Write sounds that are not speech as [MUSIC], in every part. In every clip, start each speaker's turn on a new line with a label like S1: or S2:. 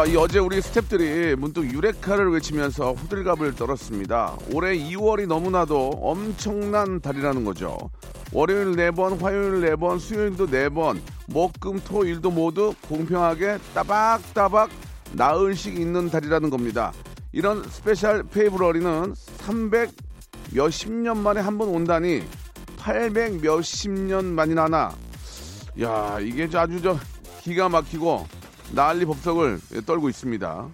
S1: 자, 이 어제 우리 스탭들이 문득 유레카를 외치면서 호들갑을 떨었습니다. 올해 2월이 너무나도 엄청난 달이라는 거죠. 월요일 4번, 화요일 4번, 수요일도 4번, 목, 금, 토, 일도 모두 공평하게 따박따박 나흘씩 있는 달이라는 겁니다. 이런 special February는 300 몇십 년 만에 한 번 온다니 800 몇십 년 만이나 하나. 야, 이게 아주 저 기가 막히고 난리 법석을 떨고 있습니다.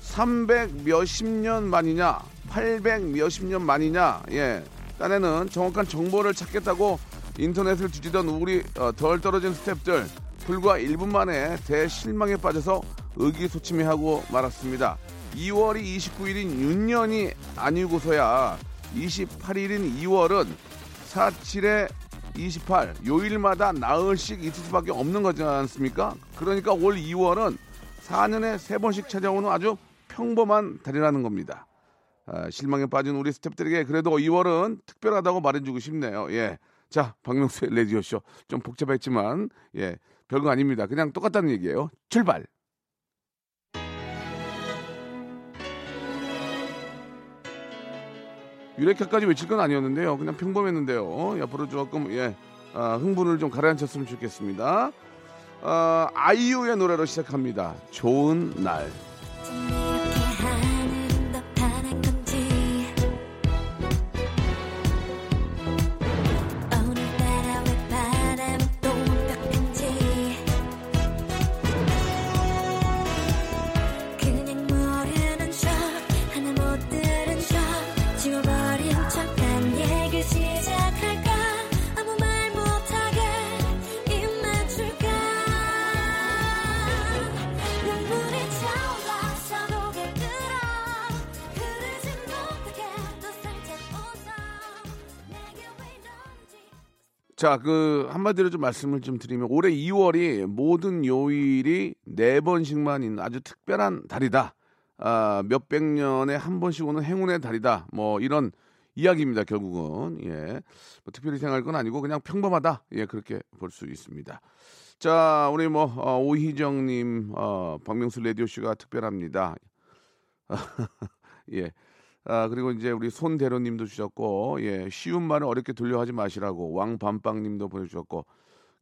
S1: 300 몇십 년 만이냐, 800 몇십 년 만이냐, 예. 딴에는 정확한 정보를 찾겠다고 인터넷을 뒤지던 우리 어, 덜 떨어진 스탭들 불과 1분 만에 대실망에 빠져서 의기소침해하고 말았습니다. 2월이 29일인 윤년이 아니고서야 28일인 2월은 47에 28 요일마다 나흘씩 있을 수밖에 없는 거지 않습니까? 그러니까 올 2월은 4년에 3번씩 찾아오는 아주 평범한 달이라는 겁니다. 아, 실망에 빠진 우리 스탭들에게 그래도 2월은 특별하다고 말해주고 싶네요. 예. 자, 박명수의 레디오쇼. 좀 복잡했지만, 예. 별거 아닙니다. 그냥 똑같다는 얘기예요. 출발! 유레카까지 외칠 건 아니었는데요. 그냥 평범했는데요. 앞으로 조금 예 아, 흥분을 좀 가라앉혔으면 좋겠습니다. 아, 아이유의 노래로 시작합니다. 좋은 날. 자, 그 한마디로 좀 말씀을 좀 드리면 올해 2월이 모든 요일이 네 번씩만 있는 아주 특별한 달이다. 아, 몇백 년에 한 번씩 오는 행운의 달이다. 뭐 이런 이야기입니다. 결국은 예, 뭐 특별히 생각할 건 아니고 그냥 평범하다. 예, 그렇게 볼 수 있습니다. 자, 우리 뭐 어, 오희정님, 어, 박명수 라디오 씨가 특별합니다. [LAUGHS] 예. 아, 그리고 이제 우리 손대로 님도 주셨고, 예, 쉬운 말을 어렵게 돌려하지 마시라고 왕밤빵 님도 보내주셨고,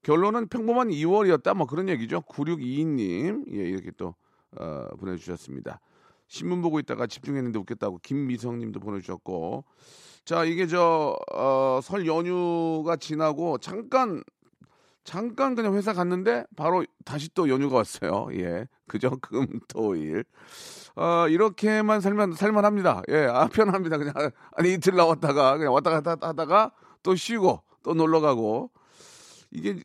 S1: 결론은 평범한 2월이었다, 뭐 그런 얘기죠. 9622님, 예, 이렇게 또, 어, 보내주셨습니다. 신문 보고 있다가 집중했는데 웃겼다고 김미성 님도 보내주셨고, 자, 이게 저, 어, 설 연휴가 지나고 잠깐, 잠깐 그냥 회사 갔는데 바로 다시 또 연휴가 왔어요. [LAUGHS] 예. 그죠? 금, 토, 일. 어, 이렇게만 살면, 살만합니다. 예, 아, 편합니다. 그냥, [LAUGHS] 아니, 이틀 나왔다가, 그냥 왔다 갔다 하다가 또 쉬고, 또 놀러 가고. 이게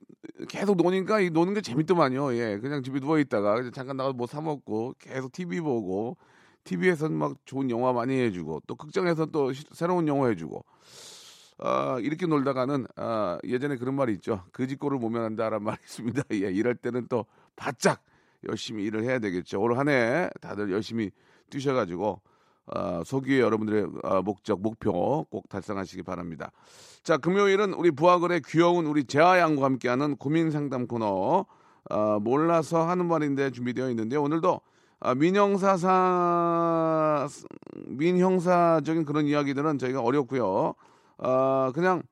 S1: 계속 노니까 이 노는 게 재밌더만요. 예, 그냥 집에 누워 있다가 잠깐 나가서 뭐 사 먹고, 계속 TV 보고, TV에서는 막 좋은 영화 많이 해주고, 또 극장에서 또 새로운 영화 해주고. 아, 이렇게 놀다가는, 아, 예전에 그런 말이 있죠. 그짓골을 모면 한다라는 말이 있습니다. [LAUGHS] 예, 이럴 때는 또 바짝 열심히 일을 해야 되겠죠. 올 한 해 다들 열심히 뛰셔가지고 어, 소기의 여러분들의 어, 목적 목표 꼭 달성하시기 바랍니다. 자 금요일은 우리 부하걸의 귀여운 우리 재하양과 함께하는 고민 상담 코너 어, 몰라서 하는 말인데 준비되어 있는데 오늘도 아, 민형사사 민형사적인 그런 이야기들은 저희가 어렵고요. 어, 그냥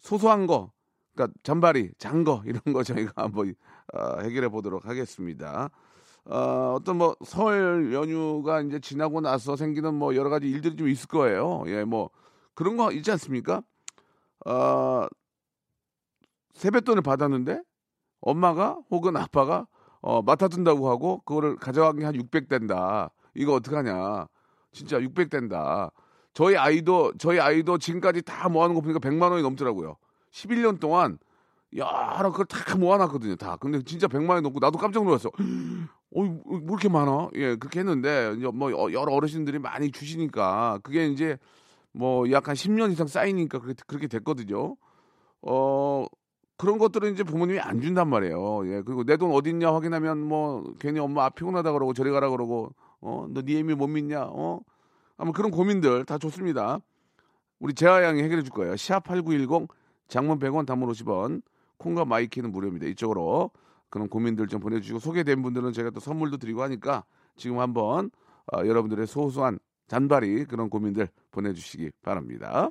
S1: 소소한 거 그러니까 잔바리, 장거 이런 거 저희가 한번 어, 해결해 보도록 하겠습니다. 어, 어떤 뭐 설 연휴가 이제 지나고 나서 생기는 뭐 여러 가지 일들이 좀 있을 거예요. 예, 뭐 그런 거 있지 않습니까? 어, 세뱃돈을 받았는데 엄마가 혹은 아빠가 어, 맡아둔다고 하고 그거를 가져가기 한 600 된다. 이거 어떡하냐. 진짜 600 된다. 저희 아이도 저희 아이도 지금까지 다 모아놓은 거 보니까 100만 원이 넘더라고요. 11년 동안 여러 그걸 다 모아놨거든요. 다. 근데 진짜 100만 원이 넘고 나도 깜짝 놀랐어. [GASPS] 어, 뭐 이렇게 많아? 예, 그렇게 했는데 이제 뭐 여러 어르신들이 많이 주시니까 그게 이제 뭐 약간 10년 이상 쌓이니까 그렇게, 그렇게 됐거든요. 어, 그런 것들은 이제 부모님이 안 준단 말이에요. 예, 그리고 내 돈 어딨냐 확인하면 뭐 괜히 엄마 아 피곤하다 그러고 저리 가라 그러고 어, 너네 애미 못 믿냐? 어? 아마 그런 고민들 다 좋습니다. 우리 재하 양이 해결해 줄 거예요. 샵8910 장문 100원 단문 50원 콩과 my K는 무료입니다. 이쪽으로 그런 고민들 좀 보내주시고 소개된 분들은 제가 또 선물도 드리고 하니까 지금 한번 어, 여러분들의 소소한 잔바리 그런 고민들 보내주시기 바랍니다.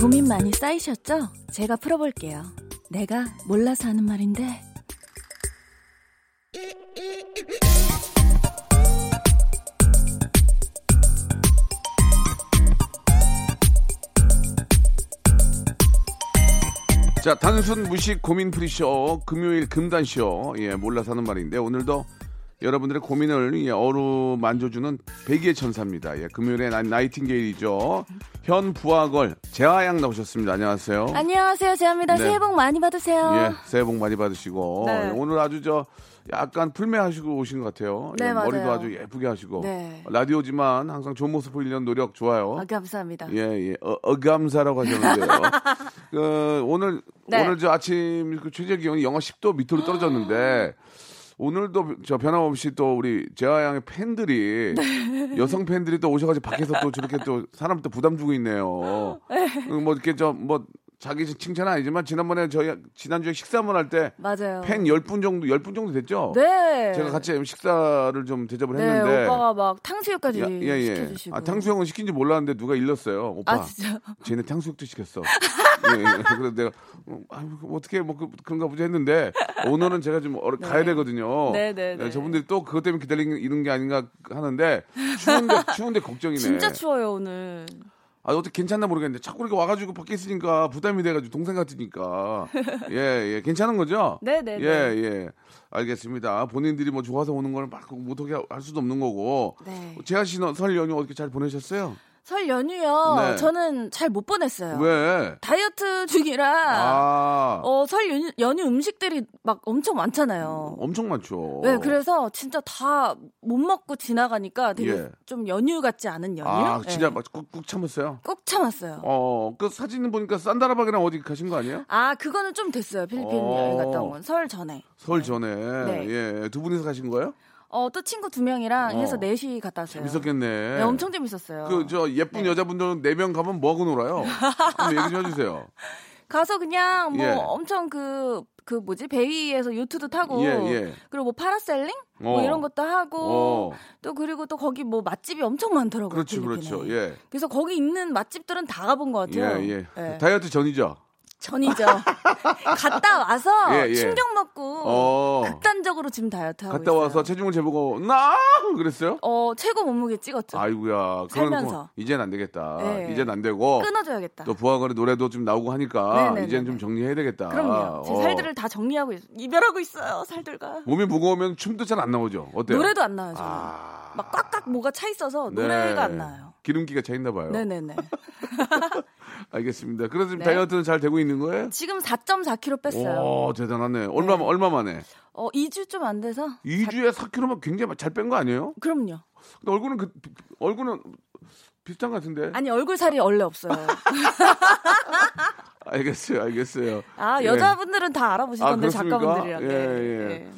S2: 고민 많이 쌓이셨죠? 제가 풀어볼게요. 내가 몰라서 하는 말인데.
S1: 자, 단순 무식 고민 프리쇼 금요일 금단쇼 예 몰라서 하는 말인데 오늘도 여러분들의 고민을 예, 어루만져주는 백의 천사입니다. 예, 금요일에 나, 나이팅게일이죠. 현 부하걸 재하양 나오셨습니다. 안녕하세요.
S2: 안녕하세요. 제아입니다.
S1: 네.
S2: 새해 복 많이 받으세요.
S1: 예, 새해 복 많이 받으시고
S2: 네.
S1: 예, 오늘 아주 저 약간 풀매하시고 오신 것 같아요.
S2: 네,
S1: 예, 머리도
S2: 맞아요.
S1: 아주 예쁘게 하시고
S2: 네.
S1: 라디오지만 항상 좋은 모습 보이려는 노력 좋아요.
S2: 아, 감사합니다.
S1: 예, 예. 어, 어 감사라고 하셨는데요. [LAUGHS] 그, 오늘,
S2: 네.
S1: 오늘 저 아침 그 최저 기온이 영하 10도 밑으로 떨어졌는데, [LAUGHS] 오늘도 저 변함없이 또 우리 재하 양의 팬들이,
S2: 네.
S1: 여성 팬들이 또 오셔가지고 밖에서 또 저렇게 또 사람 또 부담 주고 있네요. 그뭐 이렇게 저뭐 자기 칭찬은 아니지만 지난번에 저희 지난주에 식사 한번 할때
S2: 맞아요.
S1: 팬 10분 정도, 10분 정도 됐죠?
S2: 네.
S1: 제가 같이 식사를 좀 대접을
S2: 네,
S1: 했는데.
S2: 오빠가 막 탕수육까지
S1: 야, 예, 예.
S2: 시켜주시고.
S1: 아, 탕수육은 시킨지 몰랐는데 누가 일렀어요. 오빠.
S2: 아, 진짜? [LAUGHS]
S1: 쟤네 탕수육도 시켰어. 예, 예. [LAUGHS] 그래서 내가 어, 아유, 어떻게 뭐 그, 런가 보지 했는데 오늘은 제가 좀 얼- 가야 되거든요.
S2: 네, 네, 네.
S1: 예, 저분들이 또 그것 때문에 기다리는 게 아닌가 하는데 추운데 [LAUGHS] 추운데 걱정이네.
S2: 진짜 추워요, 오늘.
S1: 아 어떻게 괜찮나 모르겠는데 자꾸 이렇게 와가지고 밖에 있으니까 부담이 돼가지고 동생 같으니까 [LAUGHS] 예 예 괜찮은 거죠?
S2: 네, 네,
S1: 예 예. 알겠습니다. 본인들이 뭐 좋아서 오는 걸 막 못하게 할 수도 없는 거고.
S2: 네.
S1: 재하 씨는 설 연휴 어떻게 잘 보내셨어요?
S2: 설 연휴요.
S1: 네.
S2: 저는 잘 못 보냈어요.
S1: 왜?
S2: 다이어트 중이라
S1: 아,
S2: 어, 설 연휴, 연휴 음식들이 막 엄청 많잖아요.
S1: 엄청 많죠.
S2: 네, 그래서 진짜 다 못 먹고 지나가니까 되게
S1: 예.
S2: 좀 연휴 같지 않은 연휴?
S1: 아, 진짜
S2: 네.
S1: 막 꾹꾹 참았어요.
S2: 꼭 참았어요.
S1: 어, 그 사진 보니까 산다라박이랑 어디 가신 거 아니에요?
S2: 아, 그거는 좀 됐어요. 필리핀
S1: 어.
S2: 여행 갔다 온 건. 설 전에.
S1: 설 전에.
S2: 네.
S1: 예, 두 분이서 가신 거예요?
S2: 어, 또 친구 두 명이랑
S1: 어.
S2: 해서 넷이 갔다 왔어요.
S1: 재밌었겠네.
S2: 네, 엄청 재밌었어요.
S1: 그, 저, 예쁜 여자분들은 네 명 가면 뭐하고 놀아요? 한번 얘기 좀 해주세요. [LAUGHS]
S2: 가서 그냥 뭐
S1: 예.
S2: 엄청 그, 그 뭐지? 베이에서 요트도 타고.
S1: 예, 예.
S2: 그리고 뭐 파라셀링?
S1: 어.
S2: 뭐 이런 것도 하고.
S1: 어.
S2: 또 그리고 또 거기 뭐 맛집이 엄청 많더라고요.
S1: 그렇죠. 그렇죠. 예.
S2: 그래서 거기 있는 맛집들은 다 가본 것
S1: 예,
S2: 같아요.
S1: 예.
S2: 예.
S1: 다이어트 전이죠?
S2: 전이죠. [LAUGHS] 갔다 와서
S1: 예, 예.
S2: 충격 먹고
S1: 어.
S2: 극단적으로 지금 다이어트 하고
S1: 갔다
S2: 있어요.
S1: 와서 체중을 재보고, 나! 그랬어요?
S2: 어 최고 몸무게 찍었죠.
S1: 아이고야. 그런
S2: 살면서.
S1: 거 이제는 안 되겠다.
S2: 네.
S1: 이제는 안 되고.
S2: 끊어줘야겠다.
S1: 또 부하거리 노래도 좀 나오고 하니까
S2: 네네네네.
S1: 이제는 좀 정리해야 되겠다.
S2: 그럼요. 제
S1: 어.
S2: 살들을 다 정리하고 있, 이별하고 있어요. 살들과
S1: 몸이 무거우면 춤도 잘 안 나오죠. 어때요?
S2: 노래도 안 나요. 저는
S1: 아.
S2: 막 꽉꽉 뭐가 차 있어서
S1: 네.
S2: 노래가 안 나요.
S1: 기름기가 차 있나 봐요.
S2: 네네네. [LAUGHS] [LAUGHS]
S1: 알겠습니다. 그래서 지금
S2: 네.
S1: 다이어트는 잘 되고 있는 거예요?
S2: 지금 4.4kg 뺐어요.
S1: 오, 대단하네. 얼마
S2: 네.
S1: 얼마 만에?
S2: 어 2주 좀 안 돼서.
S1: 2주에 4kg면 굉장히 잘 뺀 거 아니에요?
S2: 그럼요.
S1: 근데 얼굴은 그 얼굴은 비슷한 것 같은데.
S2: 아니 얼굴 살이 원래 없어요. [LAUGHS]
S1: 알겠어요. 알겠어요.
S2: 아
S1: 예.
S2: 여자분들은 다 알아보실
S1: 아?
S2: 작가분들이랑.
S1: 예,
S2: 네.
S1: 예.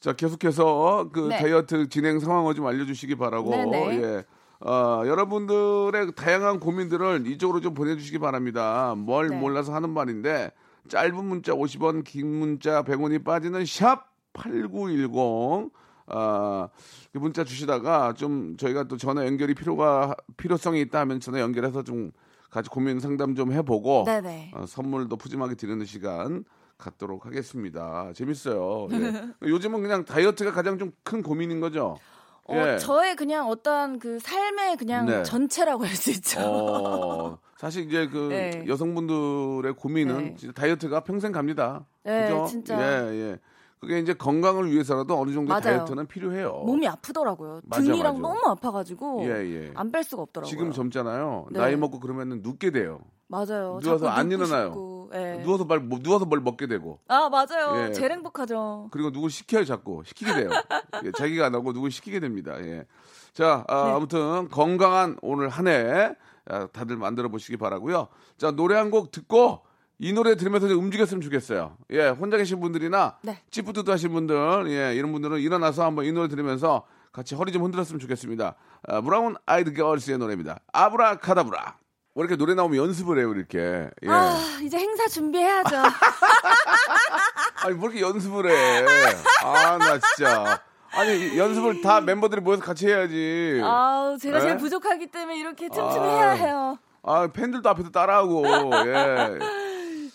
S1: 자, 계속해서 그
S2: 네.
S1: 다이어트 진행 상황을 좀 알려주시기 바라고.
S2: 네네.
S1: 예. 어, 여러분들의 다양한 고민들을 이쪽으로 좀 보내주시기 바랍니다. 뭘
S2: 네.
S1: 몰라서 하는 말인데, 짧은 문자 50원, 긴 문자 100원이 빠지는 샵 8910. 아, 그 문자 주시다가 좀 저희가 또 전화 연결이 필요가 필요성이 있다 하면 전화 연결해서 좀 같이 고민 상담 좀 해보고. 어, 선물도 푸짐하게 드리는 시간 갖도록 하겠습니다. 재밌어요. 예. [LAUGHS] 요즘은 그냥 다이어트가 가장 좀 큰 고민인 거죠.
S2: 어,
S1: 예.
S2: 저의 그냥 어떤 그 삶의 그냥
S1: 네.
S2: 전체라고 할 수 있죠.
S1: 어, 사실 이제 그
S2: 네.
S1: 여성분들의 고민은
S2: 네.
S1: 다이어트가 평생 갑니다.
S2: 네,
S1: 그죠?
S2: 진짜.
S1: 예, 예. 그게 이제 건강을 위해서라도 어느 정도
S2: 맞아요.
S1: 다이어트는 필요해요.
S2: 몸이 아프더라고요.
S1: 맞아,
S2: 등이랑
S1: 맞아.
S2: 너무 아파가지고
S1: 예, 예.
S2: 안 뺄 수가 없더라고요.
S1: 지금 젊잖아요.
S2: 네.
S1: 나이 먹고 그러면은 눕게 돼요.
S2: 맞아요.
S1: 누워서
S2: 자꾸
S1: 안 일어나요.
S2: 싶고, 예.
S1: 누워서 말 뭐- 누워서 뭘 먹게 되고
S2: 아 맞아요.
S1: 예.
S2: 제일 행복하죠.
S1: 그리고 누구 시켜요 자꾸 시키게 돼요. [LAUGHS] 예, 자기가 안 하고 누구 시키게 됩니다. 예. 자 아, 무튼 건강한 오늘 한 해 다들 만들어 보시기 바라고요. 자 노래 한 곡 듣고 이 노래 들으면서 좀 움직였으면 좋겠어요. 예, 혼자 계신 분들이나
S2: 네.
S1: 찌뿌드도 하신 분들, 예, 이런 분들은 일어나서 한번 이 노래 들으면서 같이 허리 좀 흔들었으면 좋겠습니다. 아, 브라운 아이드 걸스의 노래입니다. 아브라카다브라. 왜 이렇게 노래 나오면 연습을 해요, 이렇게. 예.
S2: 아 이제 행사 준비해야죠. [LAUGHS]
S1: 아니 뭐 이렇게 연습을 해? 아 나 진짜. 아니 연습을 다 멤버들이 모여서 같이 해야지.
S2: 아우 제가
S1: 예?
S2: 제일 부족하기 때문에 이렇게 틈틈이
S1: 아.
S2: 해야 해요.
S1: 아 팬들도 앞에서 따라하고. 예.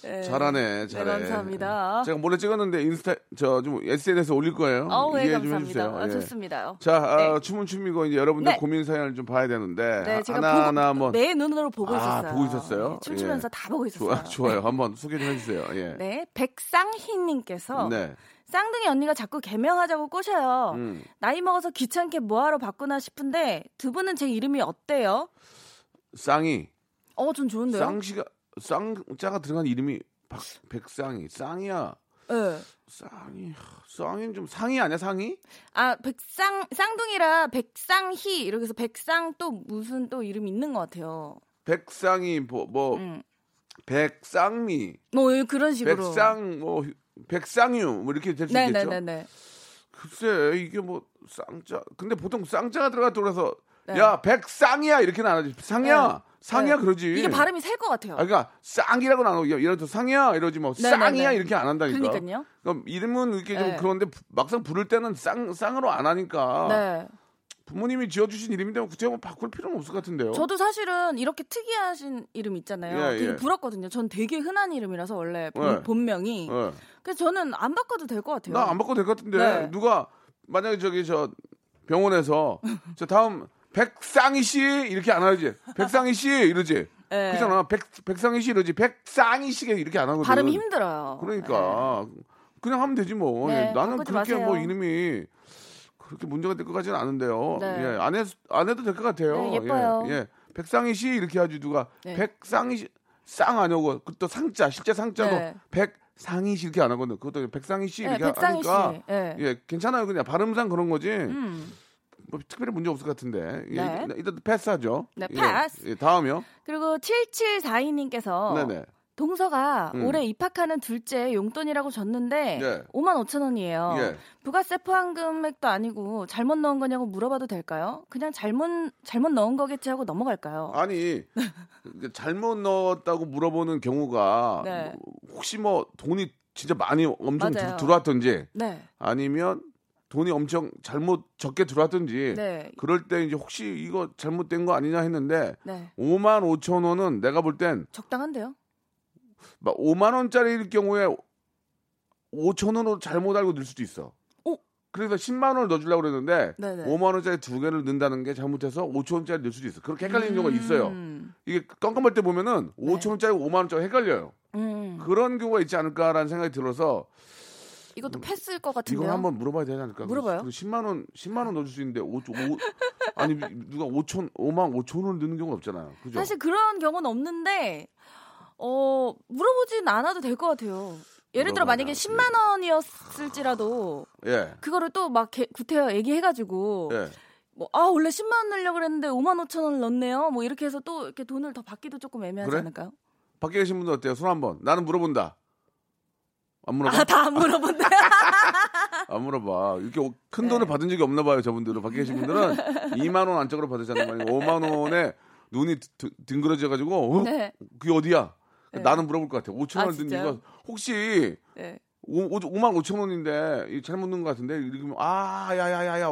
S2: 예.
S1: 잘하네, 잘해.
S2: 네, 감사합니다.
S1: 제가 몰래 찍었는데 인스타 저 좀 SNS에 올릴 거예요.
S2: 어우 네
S1: 이해 좀. 해주세요.
S2: 아,
S1: 예.
S2: 좋습니다.
S1: 자, 아,
S2: 네.
S1: 춤은 춤이고 이제 여러분들
S2: 네.
S1: 고민 사연을 좀 봐야 되는데
S2: 네, 제가
S1: 하나 하나
S2: 보고
S1: 한번
S2: 내 눈으로 보고
S1: 아,
S2: 있었어요.
S1: 보고 있었어요?
S2: 네, 춤추면서
S1: 예.
S2: 다 보고 있었어요.
S1: 좋아, 좋아 요. 한번 소개 좀 해주세요. 예.
S2: 네, 백상희님께서
S1: 네.
S2: 쌍둥이 언니가 자꾸 개명하자고 꼬셔요.
S1: 음.
S2: 나이 먹어서 귀찮게 뭐하러 바꾸나 싶은데 두 분은 제 이름이 어때요?
S1: 쌍이
S2: 어, 전 좋은데요.
S1: 쌍씨가 쌍자가 들어간 이름이 박, 백쌍이 쌍이야.
S2: 네.
S1: 쌍이 쌍이는 좀 상이 아니야 상이?
S2: 아, 백상 쌍둥이라 백상희 이렇게 해서 백상 또 무슨 또 이름 있는 것 같아요.
S1: 백상이 뭐, 뭐
S2: 음.
S1: 백쌍미,
S2: 뭐 그런 식으로.
S1: 백상 뭐 백상유 뭐 이렇게 될 수 있겠죠.
S2: 네네네네.
S1: 글쎄 이게 뭐 쌍자 근데 보통 쌍자가 들어가 들어서
S2: 네.
S1: 야 백쌍이야 이렇게는 안 하지 상이야
S2: 네.
S1: 상이야
S2: 네.
S1: 그러지
S2: 이게 발음이 셀 것 같아요.
S1: 아 그러니까 하고 야, 예를 들어 상이야 이러지 뭐
S2: 네네네.
S1: 쌍이야 이렇게 안 한다니까
S2: 그러니까요.
S1: 그럼 이름은 이렇게 좀
S2: 네.
S1: 그런데 부- 막상 부를 때는 쌍 쌍으로 안 하니까
S2: 네.
S1: 부모님이 지어주신 이름인데 뭐뭐 바꿀 필요는 없을 것 같은데요
S2: 저도 사실은 이렇게 특이하신 이름 있잖아요.
S1: 예,
S2: 되게
S1: 예.
S2: 부럽거든요. 전 되게 흔한 이름이라서 원래 본,
S1: 네.
S2: 본명이.
S1: 예.
S2: 그래서 저는 안 바꿔도 될 것 같아요.
S1: 나 안 바꿔도 될 것 같은데
S2: 네.
S1: 누가 만약에 저기 저 병원에서 [LAUGHS] 저 다음 백상희 씨 이렇게 안 하지 백상희 씨 이러지
S2: 네.
S1: 그잖아 백 백상희 씨 이러지 백상희 씨가 이렇게 안 하거든
S2: 발음이 힘들어요.
S1: 그러니까 그냥 하면 되지 뭐
S2: 네,
S1: 예, 나는
S2: 바꾸지
S1: 그렇게
S2: 마세요.
S1: 뭐 이름이 그렇게 문제가 될 것 같지는 않은데요
S2: 네.
S1: 예, 안, 해, 안 해도 될 것 같아요
S2: 네, 예뻐요.
S1: 예, 예. 백상희 씨 이렇게 하지 누가
S2: 네.
S1: 백상희 씨 쌍 아니고 그 또 상자 실제 상자도
S2: 네.
S1: 백상희 씨 이렇게 안 하거든 그것도 백상희 씨
S2: 네,
S1: 이렇게
S2: 백상희
S1: 하니까
S2: 씨. 네.
S1: 예 괜찮아요 그냥 발음상 그런 거지
S2: 음.
S1: 뭐 특별히 문제 없을 것 같은데 예,
S2: 네.
S1: 일단 패스하죠
S2: 네,
S1: 예,
S2: 패스.
S1: 예, 다음이요
S2: 그리고 7742님께서
S1: 네네
S2: 동서가
S1: 음.
S2: 올해 입학하는 둘째 용돈이라고 줬는데
S1: 네.
S2: 5만 5천 원이에요.
S1: 예.
S2: 부가세 포함 금액도 아니고 잘못 넣은 거냐고 물어봐도 될까요? 그냥 잘못 잘못 넣은 거겠지 하고 넘어갈까요?
S1: 아니 잘못 넣었다고 물어보는 경우가
S2: 네.
S1: 뭐 혹시 뭐 돈이 진짜 많이 엄청
S2: 맞아요.
S1: 들, 어왔던지
S2: 네.
S1: 아니면 돈이 엄청 잘못 적게 들어왔든지
S2: 네.
S1: 그럴 때 이제 혹시 이거 잘못된 거 아니냐 했는데
S2: 네.
S1: 5만 5천 원은 내가 볼 땐
S2: 적당한데요?
S1: 5만 원짜리일 경우에 5천 원으로 잘못 알고 넣을 수도 있어.
S2: 오.
S1: 그래서 10만 원을 넣어주려고 그랬는데
S2: 네네.
S1: 5만 원짜리 두 개를 넣는다는 게 잘못해서 5천 원짜리 넣을 수도 있어. 그렇게 헷갈리는 경우가 있어요.
S2: 음.
S1: 이게 깜깜할 때 보면은
S2: 네.
S1: 5천 원짜리 5만 원짜리 헷갈려요.
S2: 음.
S1: 그런 경우가 있지 않을까라는 생각이 들어서
S2: 이것도 패스일 것 같은데요.
S1: 음. 이걸 한번 물어봐야 되지 않을까?
S2: 물어봐요.
S1: 그 10만 원 10만 원 넣어줄 수 있는데 5, 5 아니 누가 5천 5만 5천 원을 넣는 경우는 없잖아요. 그죠?
S2: 사실 그런 경우는 없는데 어 물어보진 않아도 될 것 같아요. 예를 들어 만약에
S1: 물어봐야
S2: 10만 원이었을지라도
S1: 예.
S2: 그거를 또 막 구태여 얘기해가지고
S1: 예.
S2: 뭐아 원래 10만 원 넣으려고 그랬는데 5만 5천 원을 넣네요. 뭐 이렇게 해서 또 이렇게 돈을 더 받기도 조금 애매하지
S1: 그래?
S2: 않을까요?
S1: 밖에 계신 분들 어때요? 손 한번. 나는 물어본다. 안 물어봐?
S2: 아 다 안 물어본다. [LAUGHS]
S1: 안 물어봐. 이렇게 큰 돈을 받은 적이 없나 봐요, 저분들은. 밖에 계신 분들은 2만 원 안쪽으로 받으잖아요. 만약에 5만 원에 눈이 드- 둥그러져 가지고, 어?
S2: 네.
S1: 그게 어디야?
S2: 네.
S1: 나는 물어볼 것 같아. 5천
S2: 아,
S1: 원든
S2: 진짜요?
S1: 이거 혹시
S2: 네.
S1: 오, 오, 5만 5천 원인데 이 잘못 넣은 것 같은데 이러면 아 야야야야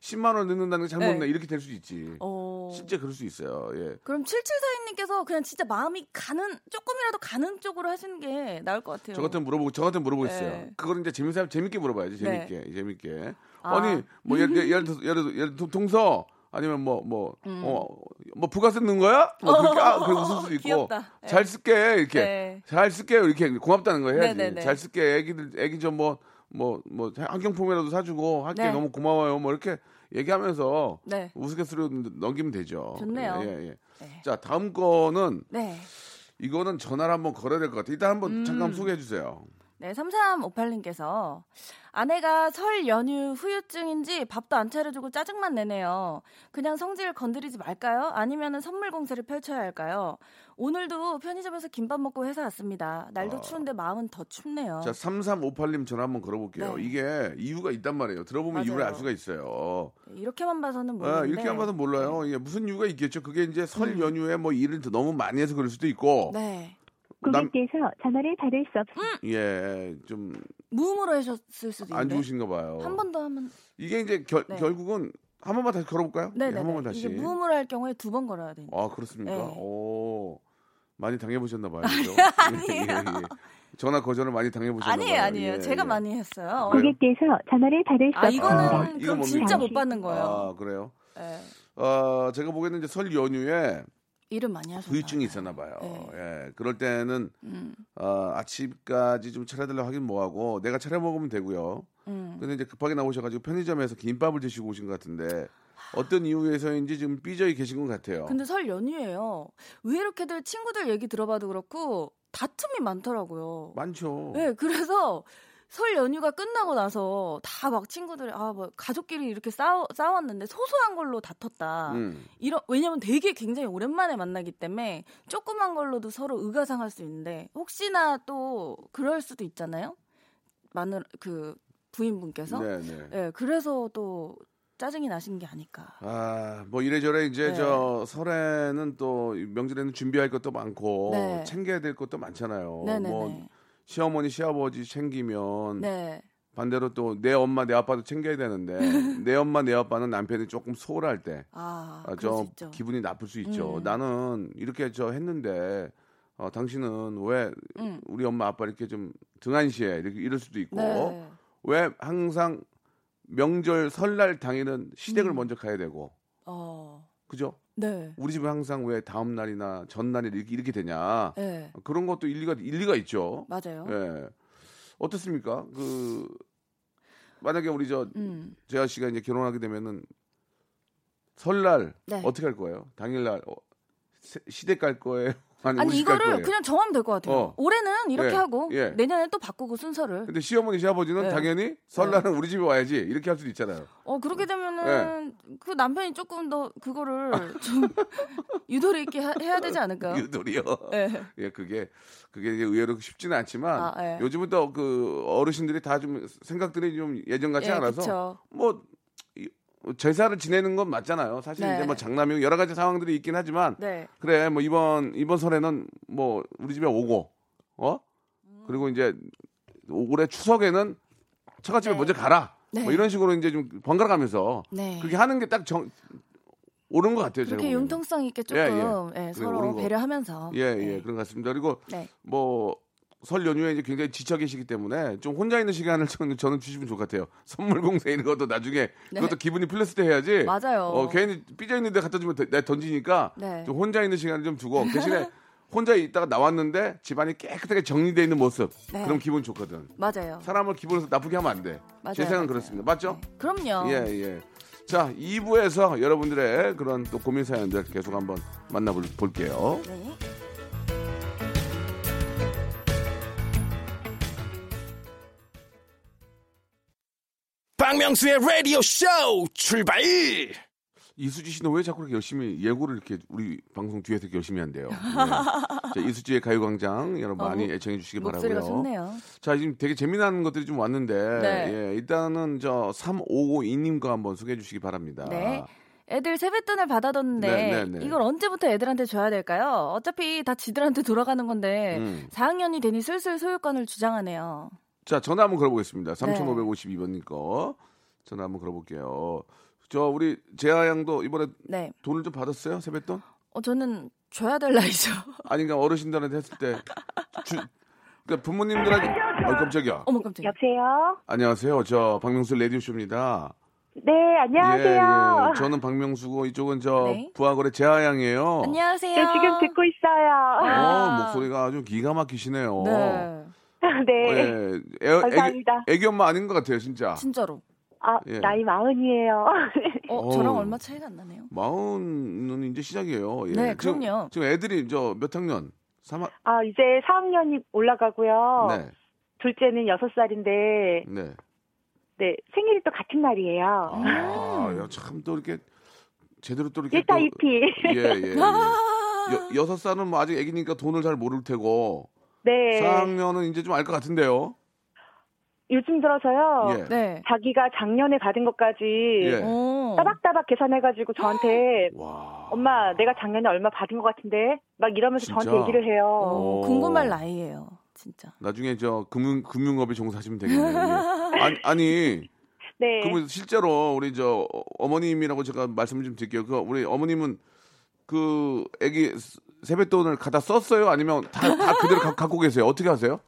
S1: 10만 원 넣는다는 게 잘못
S2: 네.
S1: 넣네 이렇게 될수 있지.
S2: 어.
S1: 진짜 그럴 수 있어요. 예.
S2: 그럼 7742님께서 그냥 진짜 마음이 가는 조금이라도 가는 쪽으로 하시는 게 나을 것 같아요.
S1: 저 같은 물어보고 저 같은 물어보겠어요.
S2: 네.
S1: 그걸 이제 재밌게 재밌게 물어봐야지
S2: 네.
S1: 재밌게 재밌게.
S2: 아.
S1: 아. 니뭐 예를 예를 들어 예를 들어 예를 들어 동서 아니면 뭐 뭐어뭐 부가세 넣은 거야? 뭐 그렇게 아 그래 웃을 수도 [LAUGHS] 있고
S2: 음. 귀엽다. 네.
S1: 잘 쓸게 이렇게
S2: 네.
S1: 잘 쓸게요 이렇게 고맙다는 거 해야지.
S2: 네네네.
S1: 잘 쓸게 애기들 애기 좀 뭐 뭐 뭐 환경품이라도 사주고 할게
S2: 네.
S1: 너무 고마워요 뭐 이렇게 얘기하면서
S2: 네.
S1: 우스갯소리로 넘기면 되죠.
S2: 좋네요.
S1: 예, 예.
S2: 네.
S1: 자 다음 거는
S2: 네.
S1: 이거는 전화를 한번 걸어야 될 것 같아요. 일단 한번
S2: 음.
S1: 잠깐 소개해 주세요.
S2: 네, 3358님께서 아내가 설 연휴 후유증인지 밥도 안 차려주고 짜증만 내네요. 그냥 성질 건드리지 말까요? 아니면 선물 공세를 펼쳐야 할까요? 오늘도 편의점에서 김밥 먹고 회사 왔습니다. 날도 추운데 마음은 더 춥네요.
S1: 아. 자, 3358님 전화 한번 걸어볼게요.
S2: 어. 네.
S1: 이게 이유가 있단 말이에요. 들어보면
S2: 맞아요.
S1: 이유를 알 수가 있어요.
S2: 네, 이렇게만 봐서는
S1: 아,
S2: 모르는데
S1: 이렇게 한 번은 몰라요. 예, 무슨 이유가 있겠죠. 그게 이제 설 연휴에 뭐 일을 더 너무 많이 해서 그럴 수도 있고,
S2: 음. 네.
S1: 남,
S3: 고객께서 전화를 받을 수 없습니다.
S1: 예, 좀안
S2: 무음으로 하셨을 수도 있는데
S1: 좋으신가 봐요.
S2: 한 번 더 하면
S1: 이게 이제 결,
S2: 네.
S1: 결국은 한 번만 다시 걸어볼까요? 예,
S2: 네네
S1: 한 번만 다시.
S2: 이게 무음으로 할 경우에 두 번 걸어야 되니까
S1: 아, 그렇습니까?
S2: 네.
S1: 오, 많이 당해보셨나 봐요. 그죠? [LAUGHS]
S2: 아니에요.
S1: 예, 예. 전화 거절을 많이 당해보셨나
S2: 아니에요
S1: 봐요.
S2: 아니에요
S1: 예,
S2: 제가
S1: 예.
S2: 많이 했어요?
S3: 고객께서 전화를 받을
S2: 수아 이거는.
S1: 아, 이거
S2: 그럼
S1: 뭡니까?
S2: 진짜 못 받는 거예요
S1: 아, 그래요?
S2: 네.
S1: 어, 제가 보기에는 이제 설 연휴에
S2: 일을 많이 하셨나요?
S1: 후유증이 있었나 봐요.
S2: 네.
S1: 예. 그럴 때는
S2: 음,
S1: 어, 아침까지 좀 차려달라고 하긴 뭐하고 내가 차려 먹으면 되고요.
S2: 음.
S1: 근데 이제 급하게 나오셔가지고 편의점에서 김밥을 드시고 오신 것 같은데 어떤 이유에서인지 좀 삐져이 계신 것 같아요.
S2: 근데 설 연휴예요. 왜 이렇게들 친구들 얘기 들어봐도 그렇고 다툼이 많더라고요.
S1: 많죠.
S2: 네, 그래서 설 연휴가 끝나고 나서 다 막 친구들이 아 뭐 가족끼리 이렇게 싸워 싸웠는데 소소한 걸로 다퉜다.
S1: 음.
S2: 이런 왜냐면 되게 굉장히 오랜만에 만나기 때문에 조그만 걸로도 서로 의가상할 수 있는데 혹시나 또 그럴 수도 있잖아요. 마늘 그 부인분께서
S1: 네, 네.
S2: 예, 그래서 또 짜증이 나신 게 아닐까.
S1: 아, 뭐 이래저래 이제
S2: 네.
S1: 저 설에는 또 명절에는 준비할 것도 많고
S2: 네.
S1: 챙겨야 될 것도 많잖아요.
S2: 네네네.
S1: 뭐 시어머니, 시아버지 챙기면
S2: 네.
S1: 반대로 또 내 엄마, 내 아빠도 챙겨야 되는데 [LAUGHS] 내 엄마, 내 아빠는 남편이 조금 소홀할 때
S2: 아,
S1: 아. 기분이 나쁠 수 있죠.
S2: 음.
S1: 나는 이렇게 저 했는데 어, 당신은 왜
S2: 음.
S1: 우리 엄마 아빠 이렇게 좀 등한시해 이렇게 이럴 수도 있고
S2: 네.
S1: 왜 항상 명절 설날 당일은 시댁을
S2: 음.
S1: 먼저 가야 되고
S2: 어.
S1: 그죠?
S2: 네.
S1: 우리 집은 항상 왜 다음 날이나 전날이 이렇게, 이렇게 되냐
S2: 네.
S1: 그런 것도 일리가 일리가 있죠.
S2: 맞아요.
S1: 예. 어떻습니까? 그 만약에 우리 저
S2: 음.
S1: 재하 씨가 이제 결혼하게 되면은 설날
S2: 네.
S1: 어떻게 할 거예요? 당일날 어, 세- 시댁 갈 거예요? 아니,
S2: 아니 이거를
S1: 거예요?
S2: 그냥 정하면 될 것 같아요.
S1: 어.
S2: 올해는 이렇게
S1: 예,
S2: 하고
S1: 예.
S2: 내년에 또 바꾸고 순서를.
S1: 근데 시어머니 시아버지는
S2: 네.
S1: 당연히 설날은 우리 집에 와야지 이렇게 할 수도 있잖아요.
S2: 어 그렇게 되면은
S1: 네.
S2: 그 남편이 조금 더 그거를 좀 [LAUGHS] 유도리 있게 하- 해야 되지 않을까요?
S1: 유돌이요.
S2: 네.
S1: 예, 그게 그게 이제 의외로 쉽지는 않지만
S2: 아, 예.
S1: 요즘은 또 그 어르신들이 다 좀 생각들이 좀 예전 같지
S2: 예,
S1: 않아서
S2: 그쵸.
S1: 뭐 이- 제사를 지내는 건 맞잖아요. 사실
S2: 네.
S1: 이제 뭐 장남이고 여러 가지 상황들이 있긴 하지만
S2: 네.
S1: 그래 뭐 이번 이번 설에는 뭐 우리 집에 오고 어 그리고 이제 올해 추석에는 처갓집에
S2: 네.
S1: 먼저 가라
S2: 네.
S1: 뭐 이런 식으로 이제 좀 번갈아 가면서
S2: 네.
S1: 그렇게 하는 게 딱 정 옳은 것 같아요. 보기에는.
S2: 융통성 있게 조금
S1: 예, 예.
S2: 예,
S1: 그래,
S2: 서로. 배려하면서.
S1: 예, 예,
S2: 네.
S1: 그런 것 같습니다. 그리고
S2: 네.
S1: 뭐 설 연휴에 이제 굉장히 지쳐 계시기 때문에 좀 혼자 있는 시간을 [LAUGHS] 저는, 저는 주시면 좋을 것 같아요. 선물 공세 이런 것도 나중에
S2: 네.
S1: 그것도 기분이 풀렸을 때 해야지.
S2: 맞아요.
S1: 어, 괜히 삐져 있는데 갖다 주면 더- 내가 던지니까
S2: 네.
S1: 좀 혼자 있는 시간을 좀 두고 [LAUGHS] 대신에 혼자 있다가 나왔는데 집안이 깨끗하게 정리되어 있는 모습.
S2: 네.
S1: 그럼 기분 좋거든.
S2: 맞아요.
S1: 사람을 기분에서 나쁘게 하면 안 돼.
S2: 맞아요,
S1: 제 생각은
S2: 맞아요.
S1: 그렇습니다. 맞죠?
S2: 네. 그럼요.
S1: 예, 예. 자, 2부에서 여러분들의 그런 또 고민 사연들 계속 한번 만나볼게요.
S2: 네.
S4: 박명수의 라디오 쇼 출발!
S1: 이수지 씨는 왜 자꾸 그렇게 열심히 예고를 이렇게 우리 방송 뒤에서 이렇게 열심히 한대요. [LAUGHS] 예. 자, 이수지의 가요광장 여러분
S2: 어,
S1: 많이 애청해 주시기
S2: 목소리가
S1: 바라고요.
S2: 좋네요.
S1: 자, 지금 되게 재미나는 것들이 좀 왔는데
S2: 네.
S1: 예, 일단은 저 3552님과 한번 소개해 주시기 바랍니다.
S2: 네. 애들 세뱃돈을 받아뒀는데
S1: 네, 네, 네.
S2: 이걸 언제부터 애들한테 줘야 될까요? 어차피 다 지들한테 돌아가는 건데
S1: 음.
S2: 4학년이 되니 슬슬 소유권을 주장하네요.
S1: 자, 전화 한번 걸어보겠습니다.
S2: 네.
S1: 3552번님 거. 전화 한번 걸어볼게요. 저, 우리 재하 양도 이번에
S2: 네.
S1: 돈을 좀 받았어요? 세뱃돈?
S2: 어, 저는 줘야 될 나이죠. [LAUGHS]
S1: 아니, 그러니까 어르신들한테 했을 때. 주, 그러니까 부모님들한테. 아 깜짝이야.
S2: 어머 깜짝이야.
S5: 여보세요?
S1: 안녕하세요. 저 박명수 라디오 쇼입니다.
S5: 네, 안녕하세요.
S1: 예, 예. 저는 박명수고 이쪽은 저
S2: 네.
S1: 부하거래 재하 양이에요.
S2: 안녕하세요.
S5: 네, 지금 듣고 있어요.
S1: 어,
S2: 아. [LAUGHS]
S1: 목소리가 아주 기가 막히시네요.
S2: 네. [LAUGHS]
S5: 네.
S1: 예. 애,
S5: 감사합니다.
S1: 애기, 애기 엄마 아닌 것 같아요, 진짜.
S2: 진짜로.
S5: 아,
S1: 예.
S5: 나이 마흔이에요.
S2: 어,
S1: 어우.
S2: 저랑 얼마 차이가 안 나네요.
S1: 마흔은 이제 시작이에요. 예.
S2: 네,
S1: 지금,
S2: 그럼요.
S1: 지금 애들이 저 몇 학년? 3학
S5: 아, 이제 4학년이 올라가고요.
S1: 네.
S5: 둘째는 6살인데,
S1: 네.
S5: 네, 생일이 또 같은 날이에요.
S2: 음.
S1: 아, 야, 참 또 이렇게 제대로 또 이렇게
S5: 일타
S1: 또-
S5: 이피.
S1: 예, 예. 예. [LAUGHS] 여, 여섯 살은 뭐 아직 애기니까 돈을 잘 모를 테고
S5: 네.
S1: 4학년은 이제 좀 알 것 같은데요.
S5: 요즘 들어서요.
S1: 예.
S2: 네.
S5: 자기가 작년에 받은 것까지
S1: 예.
S2: 오.
S5: 따박따박 계산해가지고 저한테 [GASPS]
S1: 와.
S5: 엄마 내가 작년에 얼마 받은 것 같은데 막 이러면서
S1: 진짜?
S5: 저한테 얘기를 해요.
S2: 어,
S1: 오.
S2: 궁금할 나이예요. 진짜.
S1: 나중에 저 금융 금융업에 종사하시면 되겠네요. 예. [LAUGHS] 아니, 아니
S5: 네.
S1: 그러면 실제로 우리 저 어- 어머님이라고 제가 말씀 좀 드릴게요. 그 우리 어머님은 그 애기 세뱃돈을 갖다 썼어요? 아니면 다, 다 그대로 가- 갖고 계세요? 어떻게 하세요?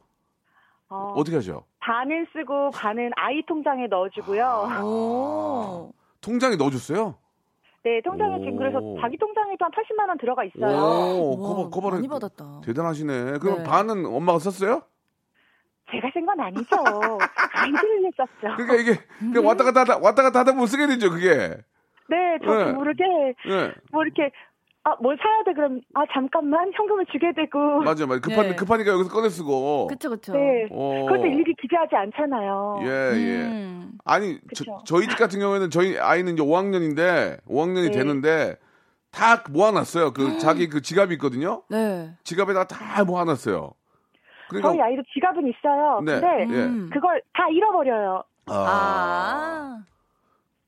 S5: 어,
S1: 어떻게 하죠?
S5: 반은 쓰고 반은 아이 통장에 넣어주고요.
S1: 아.
S2: 오.
S1: 통장에 넣어줬어요?
S5: 네, 통장에
S1: 오.
S5: 지금 그래서 자기 통장에도 한 80만 원 들어가 있어요.
S1: 오,
S2: 와,
S1: 커버 커버를
S2: 많이 받았다.
S1: 대단하시네. 그럼
S2: 네.
S1: 반은 엄마가 썼어요?
S5: 제가 쓴 건 아니죠. [LAUGHS] 아이들을 썼죠.
S1: 그러니까 이게 그냥 왔다 갔다 하다, 왔다 갔다 하다 보면 쓰게 되죠, 그게.
S5: 네, 저
S1: 네.
S5: 모르게
S1: 예.
S5: 뭐 이렇게 아, 뭘 사야 돼 그럼 아 잠깐만 현금을 주게 되고
S1: 맞아요, 맞아요. 급한
S2: 네.
S1: 급하니까 여기서 꺼내 쓰고.
S2: 그쵸 그쵸.
S5: 네.
S1: 어.
S5: 그것도 일일이 기재하지 않잖아요.
S1: 예, 예.
S2: 음.
S1: 아니
S5: 그쵸.
S1: 저, 저희 집 같은 경우에는 저희 아이는 이제 5학년인데 5학년이
S5: 네.
S1: 되는데 다 모아놨어요. 그 자기 그 지갑이 있거든요.
S2: 네.
S1: 지갑에다 다 모아놨어요. 그러니까
S5: 저희 아이도 지갑은 있어요.
S1: 네.
S5: 근데
S1: 예.
S2: 음.
S5: 그걸 다 잃어버려요.
S2: 아.